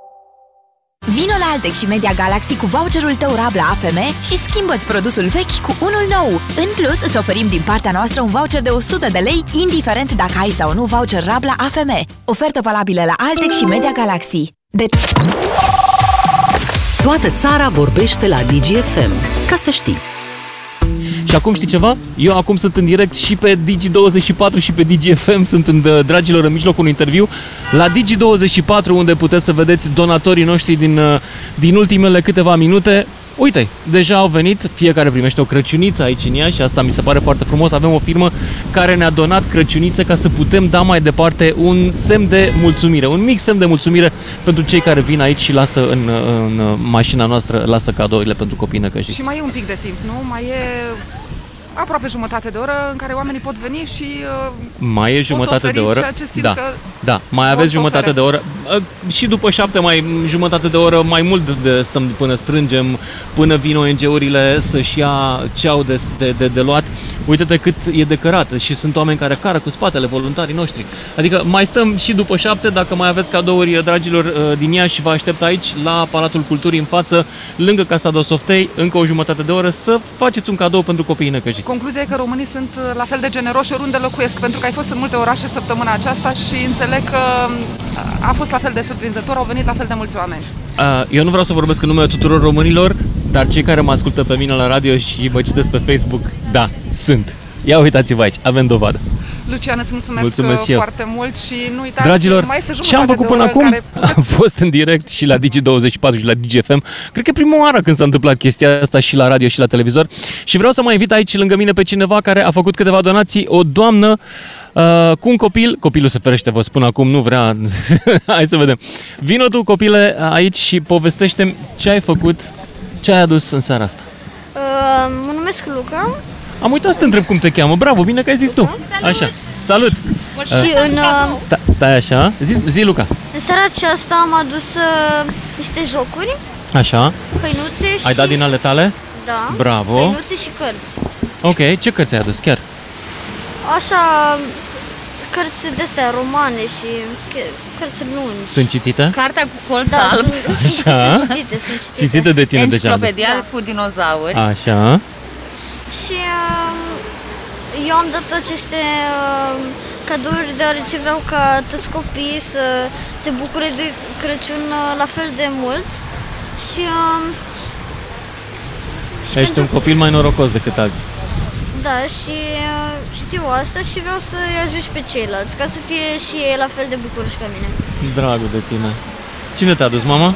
Speaker 23: Vino la Altex și Media Galaxy cu voucherul tău Rabla AFM și schimbă-ți produsul vechi cu unul nou. În plus, îți oferim din partea noastră un voucher de 100 de lei, indiferent dacă ai sau nu voucher Rabla AFM. Ofertă valabilă la Altex și Media Galaxy. De...
Speaker 1: Toată țara vorbește la DGFM. Ca să știi.
Speaker 2: Și acum știi ceva? Eu acum sunt în direct și pe Digi24 și pe DGFM, sunt în, dragilor în mijlocul unui interviu la Digi24 unde puteți să vedeți donatorii noștri din, uh, din ultimele câteva minute. Uite, deja au venit, fiecare primește o crăciuniță aici în ea și asta mi se pare foarte frumos. Avem o firmă care ne-a donat crăciunițe ca să putem da mai departe un semn de mulțumire, un mic semn de mulțumire pentru cei care vin aici și lasă în, în mașina noastră, lasă cadourile pentru copii năcăjiți.
Speaker 24: Și mai e un pic de timp, nu? Mai e aproape jumătate de oră în care oamenii pot veni și uh,
Speaker 2: Mai e
Speaker 24: pot
Speaker 2: jumătate de
Speaker 24: oferi
Speaker 2: oră.
Speaker 24: ceea ce simt
Speaker 2: da,
Speaker 24: că
Speaker 2: da, mai
Speaker 24: vor
Speaker 2: aveți
Speaker 24: să
Speaker 2: jumătate
Speaker 24: ofere.
Speaker 2: de oră. Uh, Și după șapte, mai jumătate de oră, mai mult de stăm până strângem, până vin ONG-urile să-și ia ce au de, de, de, de luat. Uite-te cât e de cărat și sunt oameni care cară cu spatele, voluntarii noștri. Adică mai stăm și după șapte, dacă mai aveți cadouri, dragilor, uh, din Iași, vă aștept aici, la Palatul Culturii, în față, lângă Casa de Softei, încă o jumătate de oră, să faceți un cadou pentru copiii năcăjiți.
Speaker 24: Concluzia e că românii sunt uh, la fel de generoși oriunde locuiesc, pentru că ai fost în multe orașe săptămâna aceasta și înțeleg că uh, a fost la fel de surprinzător, au venit la fel de mulți oameni.
Speaker 2: Uh, Eu nu vreau să vorbesc în numele tuturor românilor, dar cei care mă ascultă pe mine la radio și mă citesc pe Facebook, da, sunt. Ia uitați-vă aici, avem dovadă.
Speaker 24: Lucian, îți mulțumesc,
Speaker 2: Mulțumesc
Speaker 24: uh,
Speaker 2: și eu.
Speaker 24: foarte mult și nu uitați,
Speaker 2: Dragilor,
Speaker 24: mai este
Speaker 2: ce am
Speaker 24: jumătate
Speaker 2: făcut
Speaker 24: de
Speaker 2: până
Speaker 24: oră
Speaker 2: acum?
Speaker 24: Care...
Speaker 2: Am fost în direct și la Digi24 și la DGFM. Cred că e prima oară când s-a întâmplat chestia asta și la radio și la televizor. Și vreau să mai invit aici lângă mine pe cineva care a făcut câteva donații. O doamnă uh, cu un copil. Copilul se ferește, vă spun acum, nu vrea. Hai să vedem. Vino tu, copile, aici și povestește ce ai făcut, ce ai adus în seara asta.
Speaker 25: Uh, mă numesc Luca
Speaker 2: Am uitat să te întreb cum te cheamă. Bravo, bine că ai zis tu. Așa. Salut!
Speaker 25: și în, uh,
Speaker 2: Sta, stai așa. Zi, zi Luca.
Speaker 25: în seara aceasta am adus uh, niște jocuri,
Speaker 2: Așa.
Speaker 25: hăinuțe și...
Speaker 2: Ai dat din ale tale?
Speaker 25: Da.
Speaker 2: Bravo.
Speaker 25: Hăinuțe și cărți.
Speaker 2: Ok, ce cărți ai adus chiar?
Speaker 25: Așa, cărți de-astea romane și che- cărți lungi.
Speaker 2: Sunt citite?
Speaker 11: Cartea cu colț
Speaker 25: Da,
Speaker 11: alb.
Speaker 25: sunt,
Speaker 2: Așa.
Speaker 25: sunt citite, sunt citite.
Speaker 2: Citite de tine deja.
Speaker 11: Enciclopedia cu dinozauri.
Speaker 2: Așa.
Speaker 25: Și uh, eu am dat aceste uh, cadouri deoarece vreau ca toți copiii să se bucure de Crăciun uh, la fel de mult. Și, uh, și
Speaker 2: Ești un copil mai norocos decât alții.
Speaker 25: Da, și uh, știu asta și vreau să-i ajut și pe ceilalți, ca să fie și ei la fel de bucuroși ca mine.
Speaker 2: Dragul de tine. Cine te-a dus, mama?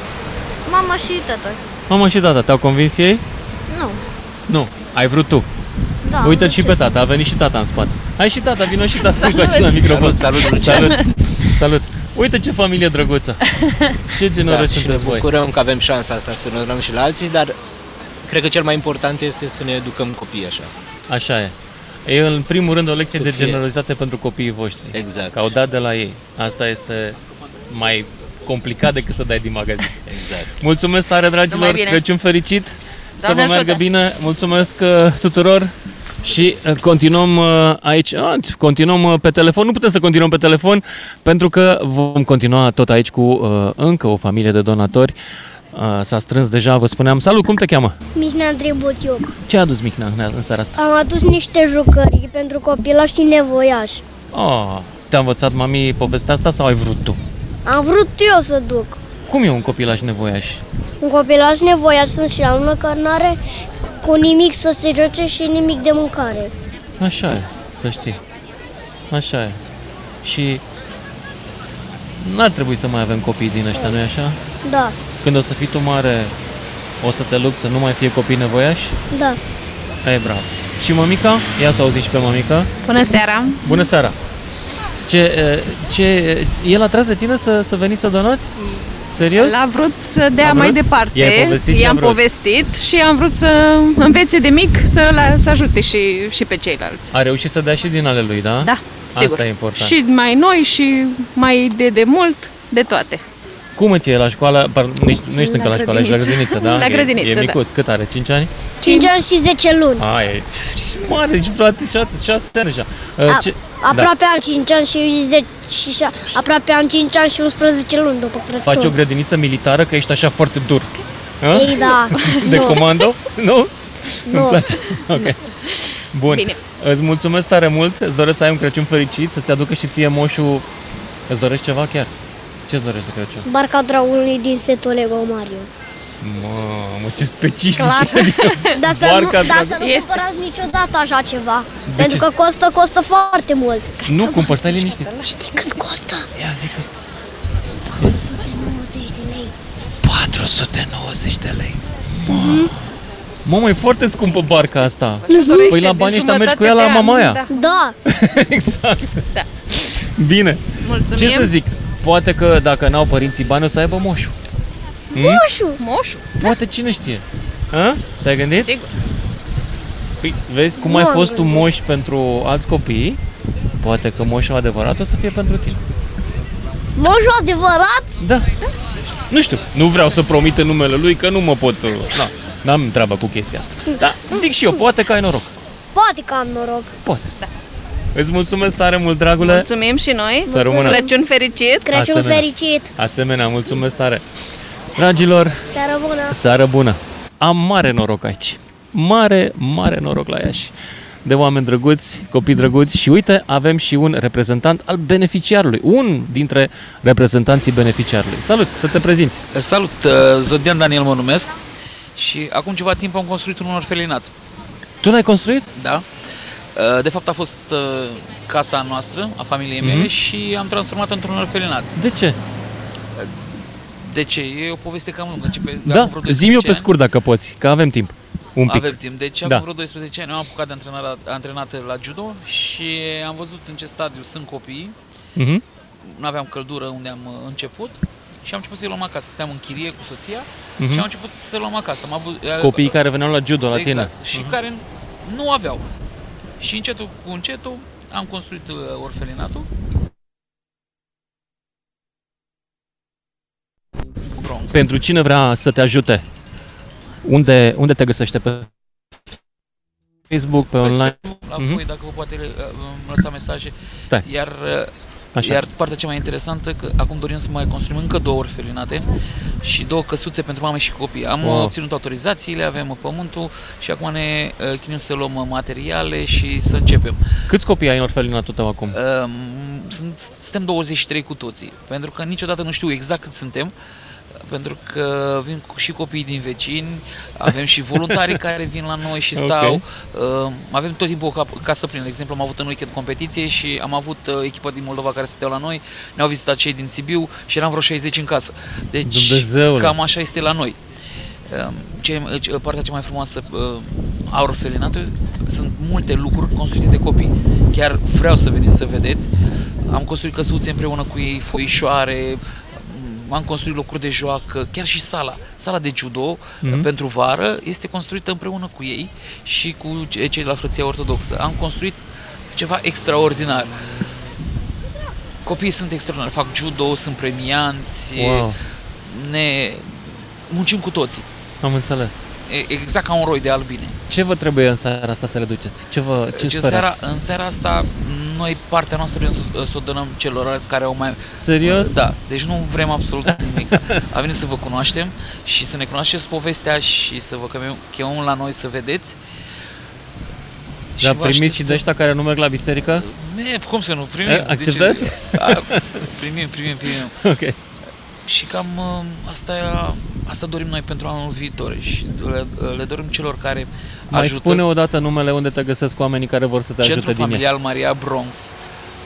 Speaker 25: Mama și tata.
Speaker 2: Mama și tata, te-au convins ei?
Speaker 25: Nu.
Speaker 2: Nu, ai vrut tu.
Speaker 25: Da,
Speaker 2: Uite
Speaker 25: nu
Speaker 2: și
Speaker 25: știu
Speaker 2: pe tata, a venit și tata în spate. Hai și tata, vină și tata
Speaker 25: Salut!
Speaker 2: cu aici la microfon.
Speaker 26: Salut, salut, Lucian.
Speaker 2: salut. Salut. Uite ce familie drăguță. Ce generoși
Speaker 26: da, și ne
Speaker 2: sunteți voi.
Speaker 26: bucurăm că avem șansa asta să ne dăm și la alții, dar cred că cel mai important este să ne educăm copiii așa.
Speaker 2: Așa e. E în primul rând o lecție
Speaker 26: Să
Speaker 2: de
Speaker 26: fie.
Speaker 2: generozitate pentru copiii voștri.
Speaker 26: Exact.
Speaker 2: Că au dat de la ei. Asta este mai complicat decât să dai din magazin.
Speaker 26: Exact.
Speaker 2: Mulțumesc tare, dragilor!
Speaker 11: Numai bine.
Speaker 2: Crăciun fericit!
Speaker 11: Doamne
Speaker 2: să vă meargă
Speaker 11: ajută!
Speaker 2: bine! Mulțumesc uh, tuturor! Și uh, continuăm uh, aici, ah, continuăm uh, pe telefon, nu putem să continuăm pe telefon pentru că vom continua tot aici cu uh, încă o familie de donatori. Uh, s-a strâns deja, vă spuneam, salut, cum te cheamă?
Speaker 25: Mihnea Andrei Botioc.
Speaker 2: Ce a adus Micna în, în seara asta?
Speaker 25: Am adus niște jucării pentru copilași și nevoiași.
Speaker 2: Oh, te-a învățat mami povestea asta sau ai vrut tu?
Speaker 25: Am vrut eu să duc.
Speaker 2: Cum e un copilaj nevoiaș?
Speaker 25: Un copilaș nevoiaș înseamnă că nu are cu nimic să se joace și nimic de mâncare.
Speaker 2: Așa e, să știi. Așa e. Și n-ar trebui să mai avem copii din ăștia, nu-i așa?
Speaker 25: Da,
Speaker 2: Când o să fii tu mare, o să te lupți să nu mai fie copii nevoiași?
Speaker 25: da.
Speaker 2: E, bravo. Și mămica? Ia să auzim și pe mămica.
Speaker 9: Bună seara!
Speaker 2: Bună seara! Ce, e, ce, el a tras de tine să, să veni să donați? Serios?
Speaker 9: L-a vrut să dea
Speaker 2: A vrut?
Speaker 9: mai departe.
Speaker 2: I-ai povestit și a
Speaker 9: I-am
Speaker 2: vrut.
Speaker 9: povestit și am vrut să învețe de mic să, la, să ajute și, și pe ceilalți.
Speaker 2: A reușit să dea și din ale lui, da?
Speaker 9: Da, sigur.
Speaker 2: Asta e important.
Speaker 9: Și mai noi și mai de de mult, de toate.
Speaker 2: Cum îți e la școală? Par, nu, ești, nu ești încă la școală, ești la grădiniță, da?
Speaker 9: La
Speaker 2: E-
Speaker 9: grădiniță,
Speaker 2: E,
Speaker 9: da.
Speaker 2: micuț, cât are? 5 ani?
Speaker 25: 5 ani și 10 luni.
Speaker 2: A, e ești mare, ești frate, 6, 6 ani deja. Uh,
Speaker 25: A,
Speaker 2: ce-
Speaker 25: aproape am 5 ani și 10 și șa, aproape am 5 ani și 11 luni după Crăciun.
Speaker 2: Faci o grădiniță militară că ești așa foarte dur. A?
Speaker 25: Ei, da.
Speaker 2: De
Speaker 25: Nu.
Speaker 2: comando? Nu?
Speaker 25: Nu.
Speaker 2: Îmi place. Ok. Bun.
Speaker 9: Bine.
Speaker 2: Îți mulțumesc tare mult, îți doresc să ai un Crăciun fericit, să-ți aducă și ție moșul... Îți dorești ceva chiar? Ce-ți dorești de Crăciun?
Speaker 25: Barca dragului din setul Lego Mario.
Speaker 2: Mamă, ce specific.
Speaker 9: Clar.
Speaker 25: Dar să, nu,
Speaker 2: Barca
Speaker 25: dar să
Speaker 2: dragului.
Speaker 25: nu cumpărați niciodată așa ceva.
Speaker 2: De
Speaker 25: pentru
Speaker 2: ce?
Speaker 25: că costă, costă foarte mult.
Speaker 2: Nu, cumpăr, stai liniștit.
Speaker 25: Știi cât costă?
Speaker 2: Ia zi cât.
Speaker 25: 190 de lei.
Speaker 2: 490 de lei.
Speaker 25: Mhm.
Speaker 2: Mamă, e foarte scumpă barca asta.
Speaker 24: dorește
Speaker 2: Păi la
Speaker 24: de
Speaker 2: banii ăștia mergi cu
Speaker 24: jumătate
Speaker 2: ea la
Speaker 24: pe an,
Speaker 2: mamaia.
Speaker 24: da.
Speaker 25: Da.
Speaker 2: exact.
Speaker 24: Da.
Speaker 2: Bine.
Speaker 24: Mulțumim.
Speaker 2: Ce să zic? Poate că dacă n-au părinții bani o să aibă moșu. Hmm?
Speaker 25: Moșu.
Speaker 24: Moșu.
Speaker 2: Poate cine știe. A? Te-ai gândit?
Speaker 24: Sigur.
Speaker 2: Păi, vezi cum
Speaker 25: Nu
Speaker 2: ai
Speaker 25: am
Speaker 2: fost tu
Speaker 25: gândit.
Speaker 2: moș pentru alți copii? Poate că moșul adevărat o să fie pentru tine.
Speaker 25: Moșul adevărat?
Speaker 2: Da. Nu știu, nu vreau să promit în numele lui că nu mă pot... uh, Na, n-am treabă cu chestia asta. Da, zic și eu, poate că ai noroc.
Speaker 25: Poate că am noroc.
Speaker 2: Poate. Îți mulțumesc tare mult, dragule.
Speaker 24: Mulțumim și noi.
Speaker 2: Să rămână.
Speaker 24: Crăciun fericit.
Speaker 25: Crăciun
Speaker 2: Asemenea.
Speaker 25: fericit.
Speaker 2: Asemenea, mulțumesc tare. Dragilor,
Speaker 25: Seară bună.
Speaker 2: seară bună. Am mare noroc aici. Mare, mare noroc la Iași. De oameni drăguți, copii drăguți și uite, avem și un reprezentant al beneficiarului. Un dintre reprezentanții beneficiarului. Salut, să te prezinți.
Speaker 27: Salut, uh, Zodian Daniel mă numesc și acum ceva timp am construit un orfelinat.
Speaker 2: Tu l-ai construit?
Speaker 27: Da. Uh, De fapt a fost uh, casa noastră, a familiei mele
Speaker 2: Mhm.
Speaker 27: și am transformat într-un orfelinat.
Speaker 2: De ce?
Speaker 27: De ce? E o poveste cam lungă. Începe
Speaker 2: Da,
Speaker 27: acum vreo 12
Speaker 2: zi-mi eu pe
Speaker 27: ani.
Speaker 2: scurt dacă poți, că avem timp. Un pic.
Speaker 27: Avem timp. Deci
Speaker 2: Da.
Speaker 27: acum vreo 12 ani am apucat de antrenat, antrenat la judo și am văzut în ce stadiu sunt copiii.
Speaker 2: Mhm.
Speaker 27: Nu aveam căldură unde am uh, început și am început să-i luăm acasă. Stăteam în chirie cu soția
Speaker 2: Mhm.
Speaker 27: și am început să luăm acasă. Am avut, uh,
Speaker 2: Copiii care veneau la judo la tine.
Speaker 27: exact. Și
Speaker 2: Mhm.
Speaker 27: care nu aveau. Și încetul cu încetul am construit uh, orfelinatul. Cu bronz.
Speaker 2: Pentru cine vrea să te ajute, unde, unde te găsește? Pe Facebook, pe online?
Speaker 27: La
Speaker 2: Mhm.
Speaker 27: voi, dacă vă poate uh, îmi lăsa mesaje.
Speaker 2: Stai.
Speaker 27: Iar, uh,
Speaker 2: Așa.
Speaker 27: iar partea cea mai interesantă, că acum dorim să mai construim încă două orfelinate și două căsuțe pentru mame și copii. Am
Speaker 2: Wow.
Speaker 27: wow. obținut autorizațiile, avem pământul și acum ne uh, chinuim să luăm uh, materiale și să începem.
Speaker 2: Câți copii ai în orfelinatul tău acum?
Speaker 27: Um, sunt, suntem 23 cu toții, pentru că niciodată nu știu exact cât suntem, pentru că vin cu- și copiii din vecini, avem și voluntari care vin la noi și stau,
Speaker 2: Ok.
Speaker 27: uh, avem tot timpul o cap- casă plină. De exemplu, am avut în weekend competiție și am avut uh, echipa din Moldova care stăteau la noi, ne-au vizitat cei din Sibiu și eram vreo 60 în casă. Deci
Speaker 2: Dumnezeule.
Speaker 27: cam așa este la noi. Um, Ce, ce- partea cea mai frumoasă uh, a orfelinatului sunt multe lucruri construite de copii. Chiar vreau să veniți să vedeți. Am construit căsuțe împreună cu ei, foișoare, m- am construit locuri de joacă, chiar și sala. Sala de judo
Speaker 2: Mhm.
Speaker 27: mm-hmm. pentru vară este construită împreună cu ei și cu ce- cei de la Frăția Ortodoxă. Am construit ceva extraordinar. Copiii sunt extraordinari, fac judo, sunt premianți,
Speaker 2: Wow.
Speaker 27: ne muncim cu toții.
Speaker 2: Am înțeles.
Speaker 27: E- Exact ca un roi de albine.
Speaker 2: Ce vă trebuie în seara asta să le duceți? Ce, vă, ce
Speaker 27: Deci în seara,
Speaker 2: sperați?
Speaker 27: în seara asta, noi partea noastră vrem să, să o dăm celorlalți care au mai...
Speaker 2: Serios?
Speaker 27: Da, deci nu vrem absolut nimic. A venit să vă cunoaștem și să ne cunoașteți povestea și să vă chemăm, chemăm la noi să vedeți.
Speaker 2: Dar
Speaker 27: vă
Speaker 2: primiți și
Speaker 27: așteptăm.
Speaker 2: de ăștia care nu merg la biserică?
Speaker 27: E, cum să nu primim?
Speaker 2: E,
Speaker 27: De ce?
Speaker 2: acceptați?
Speaker 27: A, primim, primim, primim.
Speaker 2: Ok.
Speaker 27: Și cam uh, asta, asta dorim noi pentru anul viitor și le, le dorim celor care
Speaker 2: Mai
Speaker 27: ajută.
Speaker 2: spune o dată numele unde te găsesc oamenii care vor să te
Speaker 27: Centrul
Speaker 2: ajute din Iași.
Speaker 27: Familial Maria Bronx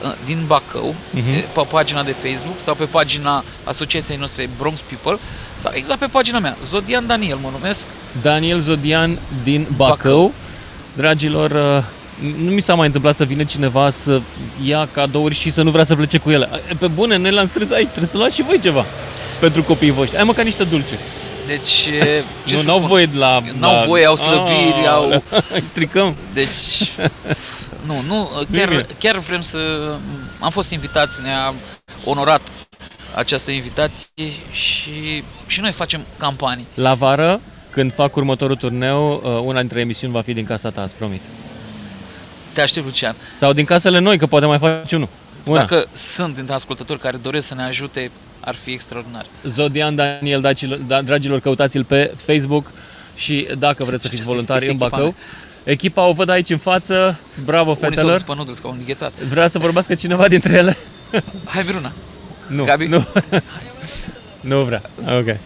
Speaker 27: uh, din Bacău,
Speaker 2: Mhm.
Speaker 27: e, pe pagina de Facebook sau pe pagina asociației noastre Bronx People sau exact pe pagina mea, Zodian Daniel mă numesc.
Speaker 2: Daniel Zodian din Bacău. Dragilor, uh, nu mi s-a mai întâmplat să vină cineva să ia cadouri și să nu vrea să plece cu ele. E, Pe bune, ne l-am stresat aici, trebuie să luați și voi ceva pentru copiii voștri. Ai măcar niște dulce.
Speaker 27: Deci, e, ce
Speaker 2: nu,
Speaker 27: să
Speaker 2: n-au
Speaker 27: spun?
Speaker 2: voie de la...
Speaker 27: N-au
Speaker 2: la-
Speaker 27: voie, au slăbiri,
Speaker 2: Ah,
Speaker 27: au...
Speaker 2: Îi stricăm.
Speaker 27: Deci, nu, nu,
Speaker 2: bine.
Speaker 27: chiar, chiar vrem să... Am fost invitați, ne-a onorat această invitație și, și noi facem campanii.
Speaker 2: La vară, când fac următorul turneu, uh, una dintre emisiuni va fi din casa ta, îți promit.
Speaker 27: Te aștept, Lucian.
Speaker 2: Sau din casele noi, că poate mai faci unul. Una.
Speaker 27: Dacă sunt dintre ascultători care doresc să ne ajute, ar fi extraordinar.
Speaker 2: Zodian Daniel, dragilor, da, dragilor căutați-l pe Facebook și dacă vreți să fiți voluntari
Speaker 27: este
Speaker 2: în
Speaker 27: echipa
Speaker 2: Bacău. Echipa o văd aici în față, bravo
Speaker 27: Unii s-au
Speaker 2: fetelor.
Speaker 27: dus pe nudels, că au înghețat.
Speaker 2: Vrea să vorbească cineva dintre ele?
Speaker 27: Hai, Veruna.
Speaker 2: Nu,
Speaker 27: Gabi?
Speaker 2: nu. nu vrea. Ok.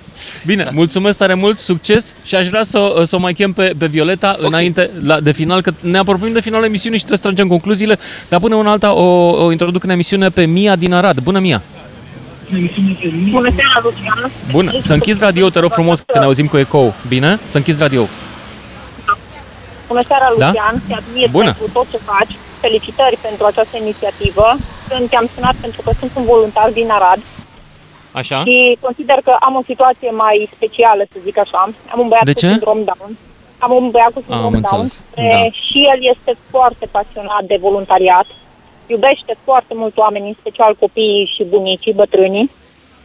Speaker 2: Bine, da. mulțumesc tare mult, succes și aș vrea să, să o mai chem pe, pe Violeta okay. înainte la, de final, că ne apropiem de finalul emisiunii și trebuie să tragem concluziile, dar până una alta o, o introduc în emisiune pe Mia din Arad. Bună, Mia!
Speaker 28: Bună seara, Lucian!
Speaker 2: Bună! Să închizi radio, te rog frumos, că ne auzim cu ecou. Bine? Să închizi radio.
Speaker 29: Bună seara,
Speaker 2: Da?
Speaker 29: Lucian, te admir
Speaker 2: Bună.
Speaker 29: pentru tot ce faci. Felicitări pentru această inițiativă. Sunt, te-am sunat pentru că sunt un voluntar din Arad
Speaker 2: Așa?
Speaker 29: și consider că am o situație mai specială, să zic așa. Am un băiat
Speaker 2: De
Speaker 29: cu
Speaker 2: ce?
Speaker 29: sindrom Down. Am un băiat cu sindrom
Speaker 2: Am
Speaker 29: Down,
Speaker 2: înțeles,
Speaker 29: care
Speaker 2: da.
Speaker 29: și el este foarte pasionat de voluntariat. Iubește foarte mult oameni, în special copiii și bunicii, bătrânii.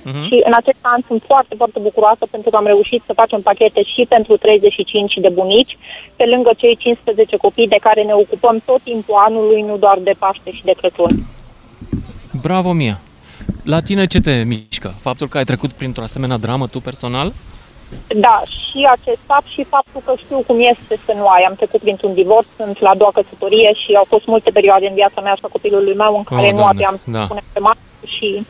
Speaker 2: Mhm.
Speaker 29: Și în acest an sunt foarte, foarte bucuroasă pentru că am reușit să facem pachete și pentru 35 de bunici, pe lângă cei 15 copii de care ne ocupăm tot timpul anului, nu doar de Paște și de Crăciun.
Speaker 2: Bravo, Mia! La tine ce te mișcă? Faptul că ai trecut printr-o asemenea dramă tu personal?
Speaker 29: Da, și acest fapt și faptul că știu cum este să nu ai. Am trecut printr-un divorț, sunt la a doua căsătorie și au fost multe perioade în viața mea și a copilului meu în care nu
Speaker 2: Doamne,
Speaker 29: aveam
Speaker 2: da.
Speaker 29: să punem pe masă și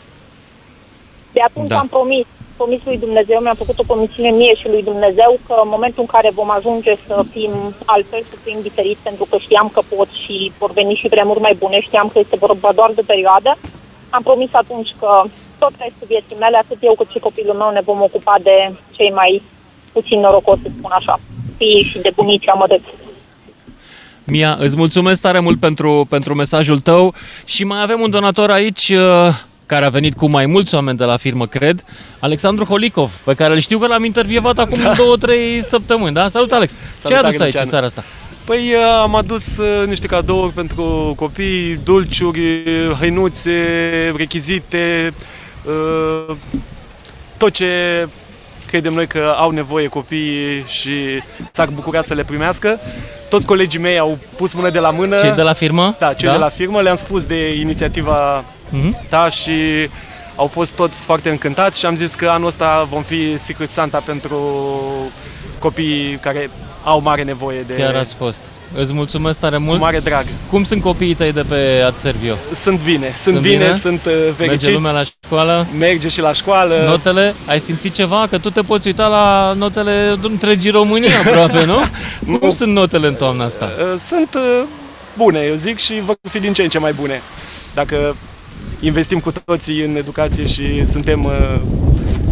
Speaker 29: de atunci
Speaker 2: Da.
Speaker 29: am promis, promis lui Dumnezeu, mi-am făcut o promisiune mie și lui Dumnezeu că în momentul în care vom ajunge să fim altfel, să fim diferiți, pentru că știam că pot și vor veni și vremuri mai bune, știam că este vorba doar de perioadă, am promis atunci că tot restul vieții mele, atât eu cât și copilul meu, ne vom ocupa de cei mai puțin norocoși, să spun așa, fiii și de bunicii amărâți.
Speaker 2: Mia, îți mulțumesc tare mult pentru, pentru mesajul tău și mai avem un donator aici uh, care a venit cu mai mulți oameni de la firmă, cred, Alexandru Holicov, pe care îl știu că l-am intervievat acum
Speaker 30: Da.
Speaker 2: două, trei săptămâni, da? Salut, Alex! ce ai
Speaker 30: Salutare,
Speaker 2: adus aici
Speaker 30: Lucian.
Speaker 2: în seara asta?
Speaker 30: Păi uh, am adus uh, niște cadouri pentru copii, dulciuri, uh, hăinuțe, rechizite, uh, tot ce credem noi că au nevoie copiii și s-ar bucura să le primească. Toți colegii mei au pus mână de la mână.
Speaker 2: Cei de la firmă?
Speaker 30: Da, cei
Speaker 2: Da?
Speaker 30: de la firmă. Le-am spus de inițiativa
Speaker 2: Mhm.
Speaker 30: ta și au fost toți foarte încântați și am zis că anul ăsta vom fi Secret Santa pentru copiii care au mare nevoie de...
Speaker 2: Chiar ați fost. Îți mulțumesc tare mult.
Speaker 30: Cu mare drag.
Speaker 2: Cum sunt copiii tăi de pe Ad Servio?
Speaker 30: Sunt bine, sunt, bine, sunt uh, fericiți.
Speaker 2: Merge lumea la școală?
Speaker 30: Merge și la școală.
Speaker 2: Notele? Ai simțit ceva? Că tu te poți uita la notele întregii România aproape, nu? Cum sunt notele în toamna asta?
Speaker 30: Uh, Sunt uh, bune, eu zic, și vor fi din ce în ce mai bune. Dacă investim cu toții în educație și suntem uh,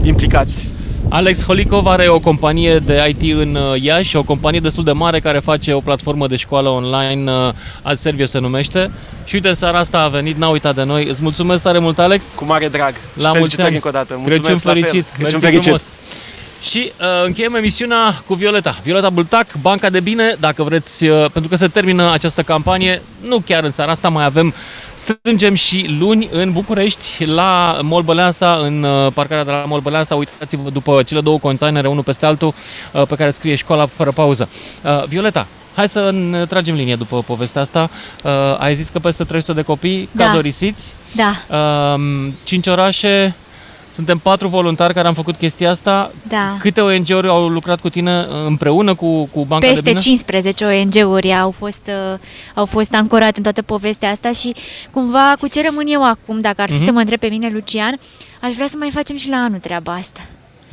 Speaker 30: implicați.
Speaker 2: Alex Holikov are o companie de IT în uh, Iași, o companie destul de mare care face o platformă de școală online, uh, Ad Servio se numește. Și uite, în seara asta a venit, n-a uitat de noi. Îți mulțumesc tare mult, Alex.
Speaker 30: Cu mare drag.
Speaker 2: La mulți
Speaker 30: felicitări
Speaker 2: ani.
Speaker 30: încă o dată.
Speaker 2: Crăciun
Speaker 30: Mulțumesc la fel.
Speaker 2: fericit.
Speaker 30: Crăciun
Speaker 2: Mersi
Speaker 30: fericit.
Speaker 2: frumos. Și uh, încheiem emisiunea cu Violeta. Violeta Bultac, Banca de Bine, dacă vreți, uh, pentru că se termină această campanie, nu chiar în seara asta, mai avem, strângem și luni în București, la Mall Băleasa, în uh, parcarea de la Mall Băleasa. Uitați-vă după cele două containere, unul peste altul, uh, pe care scrie școala fără pauză. Uh, Violeta, Hai să ne tragem linie după povestea asta. Uh, ai zis că peste 300 de copii
Speaker 12: Da.
Speaker 2: cadorisiți,
Speaker 12: Da,
Speaker 2: um, 5 orașe, suntem patru voluntari care am făcut chestia asta.
Speaker 12: da.
Speaker 2: Câte ONG-uri au lucrat cu tine împreună cu, cu Banca de
Speaker 12: Peste
Speaker 2: Bine?
Speaker 12: 15 ONG-uri au fost, uh, au fost ancorate în toată povestea asta și cumva cu ce rămân eu acum, dacă ar fi
Speaker 2: Mhm.
Speaker 12: să mă întreb pe mine, Lucian, aș vrea să mai facem și la anul treaba asta.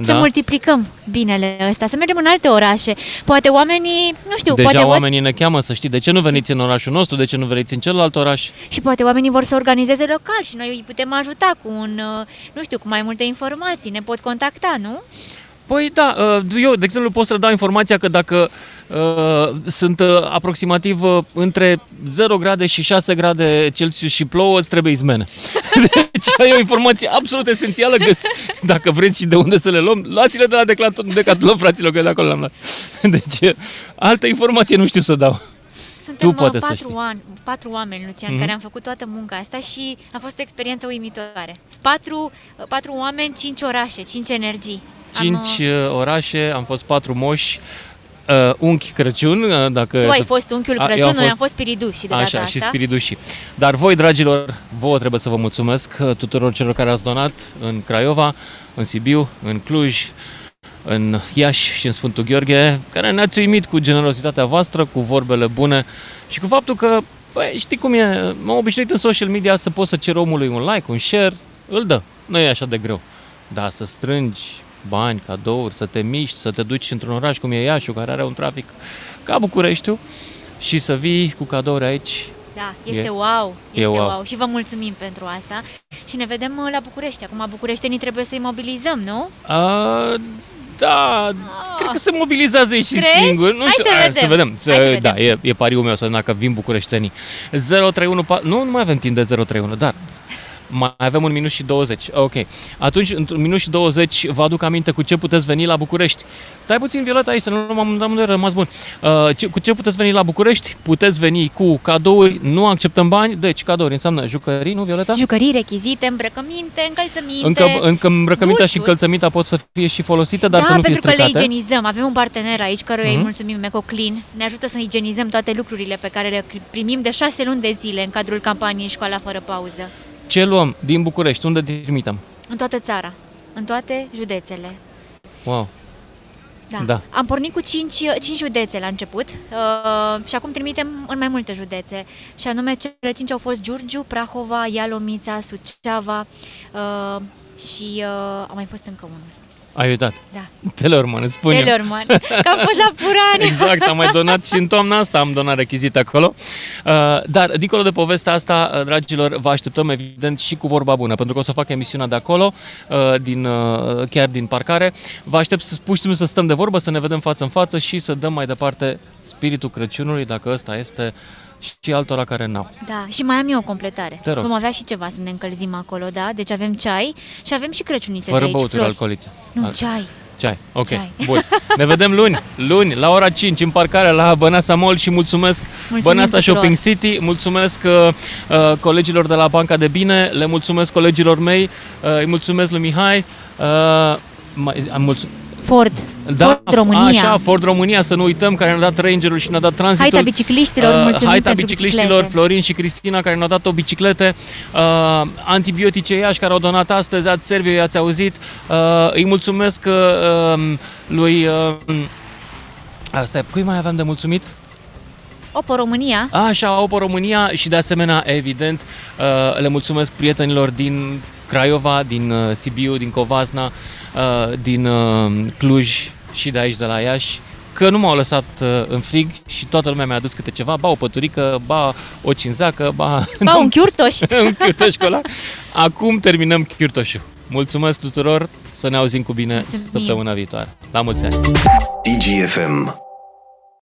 Speaker 12: Să
Speaker 2: Da.
Speaker 12: multiplicăm binele ăsta, să mergem în alte orașe. Poate oamenii, nu știu,
Speaker 2: Deja
Speaker 12: poate
Speaker 2: oamenii ne cheamă să știi. De ce nu veniți în orașul nostru? De ce nu veniți în celălalt oraș?
Speaker 12: Și poate oamenii vor să organizeze local și noi îi putem ajuta cu un, uh, nu știu, cu mai multe informații. Ne pot contacta, nu?
Speaker 2: Păi da, uh, eu, de exemplu, pot să dau informația că dacă uh, sunt uh, aproximativ uh, între 0 grade și 6 grade Celsius și plouă, îți trebuie izmene. Deci e o informație absolut esențială, găs- dacă vreți și de unde să le luăm, luați-le de la Decathlon, Decathlon fraților, că de acolo l-am luat. Deci, uh, altă informație nu știu să dau.
Speaker 12: Suntem
Speaker 2: tu poate
Speaker 12: uh,
Speaker 2: să
Speaker 12: patru,
Speaker 2: știi.
Speaker 12: ani, patru oameni, Lucian,
Speaker 2: Mhm.
Speaker 12: care am făcut toată munca asta și a fost o experiență uimitoare. Patru, uh, patru oameni, cinci orașe, cinci energii. Am,
Speaker 2: Cinci
Speaker 12: uh,
Speaker 2: uh, orașe, am fost patru moși, uh, unchi Crăciun, uh, dacă...
Speaker 12: Tu ai
Speaker 2: să-
Speaker 12: fost unchiul
Speaker 2: A, eu
Speaker 12: Crăciun,
Speaker 2: am
Speaker 12: noi am fost spiriduși de data
Speaker 2: Așa,
Speaker 12: asta.
Speaker 2: și spiridușii. Dar voi, dragilor, vouă trebuie să vă mulțumesc uh, tuturor celor care ați donat în Craiova, în Sibiu, în Cluj, în Iași și în Sfântul Gheorghe, care ne-ați uimit cu generozitatea voastră, cu vorbele bune și cu faptul că, băi, știi cum e, m-am obișnuit în social media să poți să cer omului un like, un share, îl dă. Nu e așa de greu. Dar să strângi bani, cadouri, să te miști, să te duci într-un oraș cum e Iașiul, care are un trafic ca Bucureștiul, și să vii cu cadouri aici,
Speaker 12: Da, este
Speaker 2: E-
Speaker 12: wow,
Speaker 2: e
Speaker 12: este
Speaker 2: wow.
Speaker 12: wow. Și vă mulțumim pentru asta. Și ne vedem uh, la București. Acum bucureștenii trebuie să-i mobilizăm, nu?
Speaker 2: A, Da, cred că se mobilizează ei și
Speaker 12: Crezi?
Speaker 2: singur. Nu
Speaker 12: Hai
Speaker 2: știu,
Speaker 12: să
Speaker 2: hai
Speaker 12: vedem.
Speaker 2: să vedem. Să,
Speaker 12: Hai să vedem.
Speaker 2: Da, e, e pariul meu să vedem dacă vin bucureștenii. 031 pa- Nu, nu mai avem timp de 031, dar mai avem un minut și 20. Ok. Atunci, într-un minut și 20, vă aduc aminte cu ce puteți veni la București. Stai puțin, Violeta, aici, să nu m-am am rămas bun. Uh, ce, cu ce puteți veni la București? Puteți veni cu cadouri, nu acceptăm bani, deci cadouri înseamnă jucării, nu, Violeta?
Speaker 12: Jucării, rechizite, îmbrăcăminte, încălțăminte.
Speaker 2: Încă, încă îmbrăcămintea și
Speaker 12: dulciuri.
Speaker 2: încălțămintea pot să fie și folosite, dar
Speaker 12: da,
Speaker 2: să nu fie
Speaker 12: pentru că le
Speaker 2: stricate.
Speaker 12: igienizăm. Avem un partener aici căruia îi
Speaker 2: Mhm.
Speaker 12: mulțumim, Mecoclin. Ne ajută să igienizăm toate lucrurile pe care le primim de șase luni de zile în cadrul campaniei Școala fără pauză.
Speaker 2: Ce luăm din București? Unde trimitem?
Speaker 12: În toată țara, în toate județele.
Speaker 2: Wow.
Speaker 12: Da.
Speaker 2: Da.
Speaker 12: Am pornit cu 5, 5 județe la început uh, și acum trimitem în mai multe județe. Și anume, cele 5 au fost Giurgiu, Prahova, Ialomița, Suceava uh, și uh, a mai fost încă unul.
Speaker 2: Ai uitat?
Speaker 12: Da.
Speaker 2: Teleorman, îți spun eu.
Speaker 12: Teleorman, că am fost la Purani.
Speaker 2: Exact, am mai donat și în toamna asta am donat rechizite acolo. Uh, dar, dincolo de povestea asta, uh, dragilor, vă așteptăm evident și cu vorba bună, pentru că o să fac emisiunea de acolo, uh, din, uh, chiar din parcare. Vă aștept să pur și simplu să stăm de vorbă, să ne vedem față în față și să dăm mai departe spiritul Crăciunului, dacă ăsta este, și altora care n-au.
Speaker 12: Da, și mai am eu o completare.
Speaker 2: Te rog.
Speaker 12: Vom avea și ceva să ne încălzim acolo, da? Deci avem ceai și avem și crăciunițe
Speaker 2: Fără
Speaker 12: de aici,
Speaker 2: băuturi
Speaker 12: flori.
Speaker 2: alcoolice.
Speaker 12: Nu,
Speaker 2: Al-
Speaker 12: ceai.
Speaker 2: Ceai, ok,
Speaker 12: Ceai.
Speaker 2: bun. Ne vedem luni, luni, la ora 5, în parcare la Băneasa Mall și mulțumesc
Speaker 12: Mulțumim
Speaker 2: Băneasa
Speaker 12: tuturor.
Speaker 2: Shopping City, mulțumesc uh, uh, colegilor de la Banca de Bine, le mulțumesc colegilor mei, uh, îi mulțumesc lui Mihai, uh, mai, am mulțum-
Speaker 12: Ford.
Speaker 2: da,
Speaker 12: Ford România.
Speaker 2: Așa, Ford România, să nu uităm, care ne-a dat Rangerul și ne-a dat tranzitul.
Speaker 12: Haita bicicliștilor, mulțumim
Speaker 2: Haita
Speaker 12: pentru
Speaker 2: bicicliștilor,
Speaker 12: biciclete.
Speaker 2: Florin și Cristina, care ne-au dat o biciclete. Uh, antibiotice Iași, care au donat astăzi, ați Serviu, i-ați auzit. Uh, îi mulțumesc uh, um, lui... Uh, Asta, cui mai aveam de mulțumit?
Speaker 12: Opo România.
Speaker 2: Așa, Opo România și de asemenea, evident, uh, le mulțumesc prietenilor din Craiova, din uh, Sibiu, din Covasna, uh, din uh, Cluj și de aici, de la Iași, că nu m-au lăsat uh, în frig și toată lumea mi-a adus câte ceva, ba o păturică, ba o cinzacă, ba...
Speaker 12: Ba, un chiurtoș.
Speaker 2: un chiurtoș cu ăla. Acum terminăm chiurtoșul. Mulțumesc tuturor, să ne auzim cu bine
Speaker 12: Mulțumim.
Speaker 2: săptămâna viitoare. La mulți ani!
Speaker 22: DGFM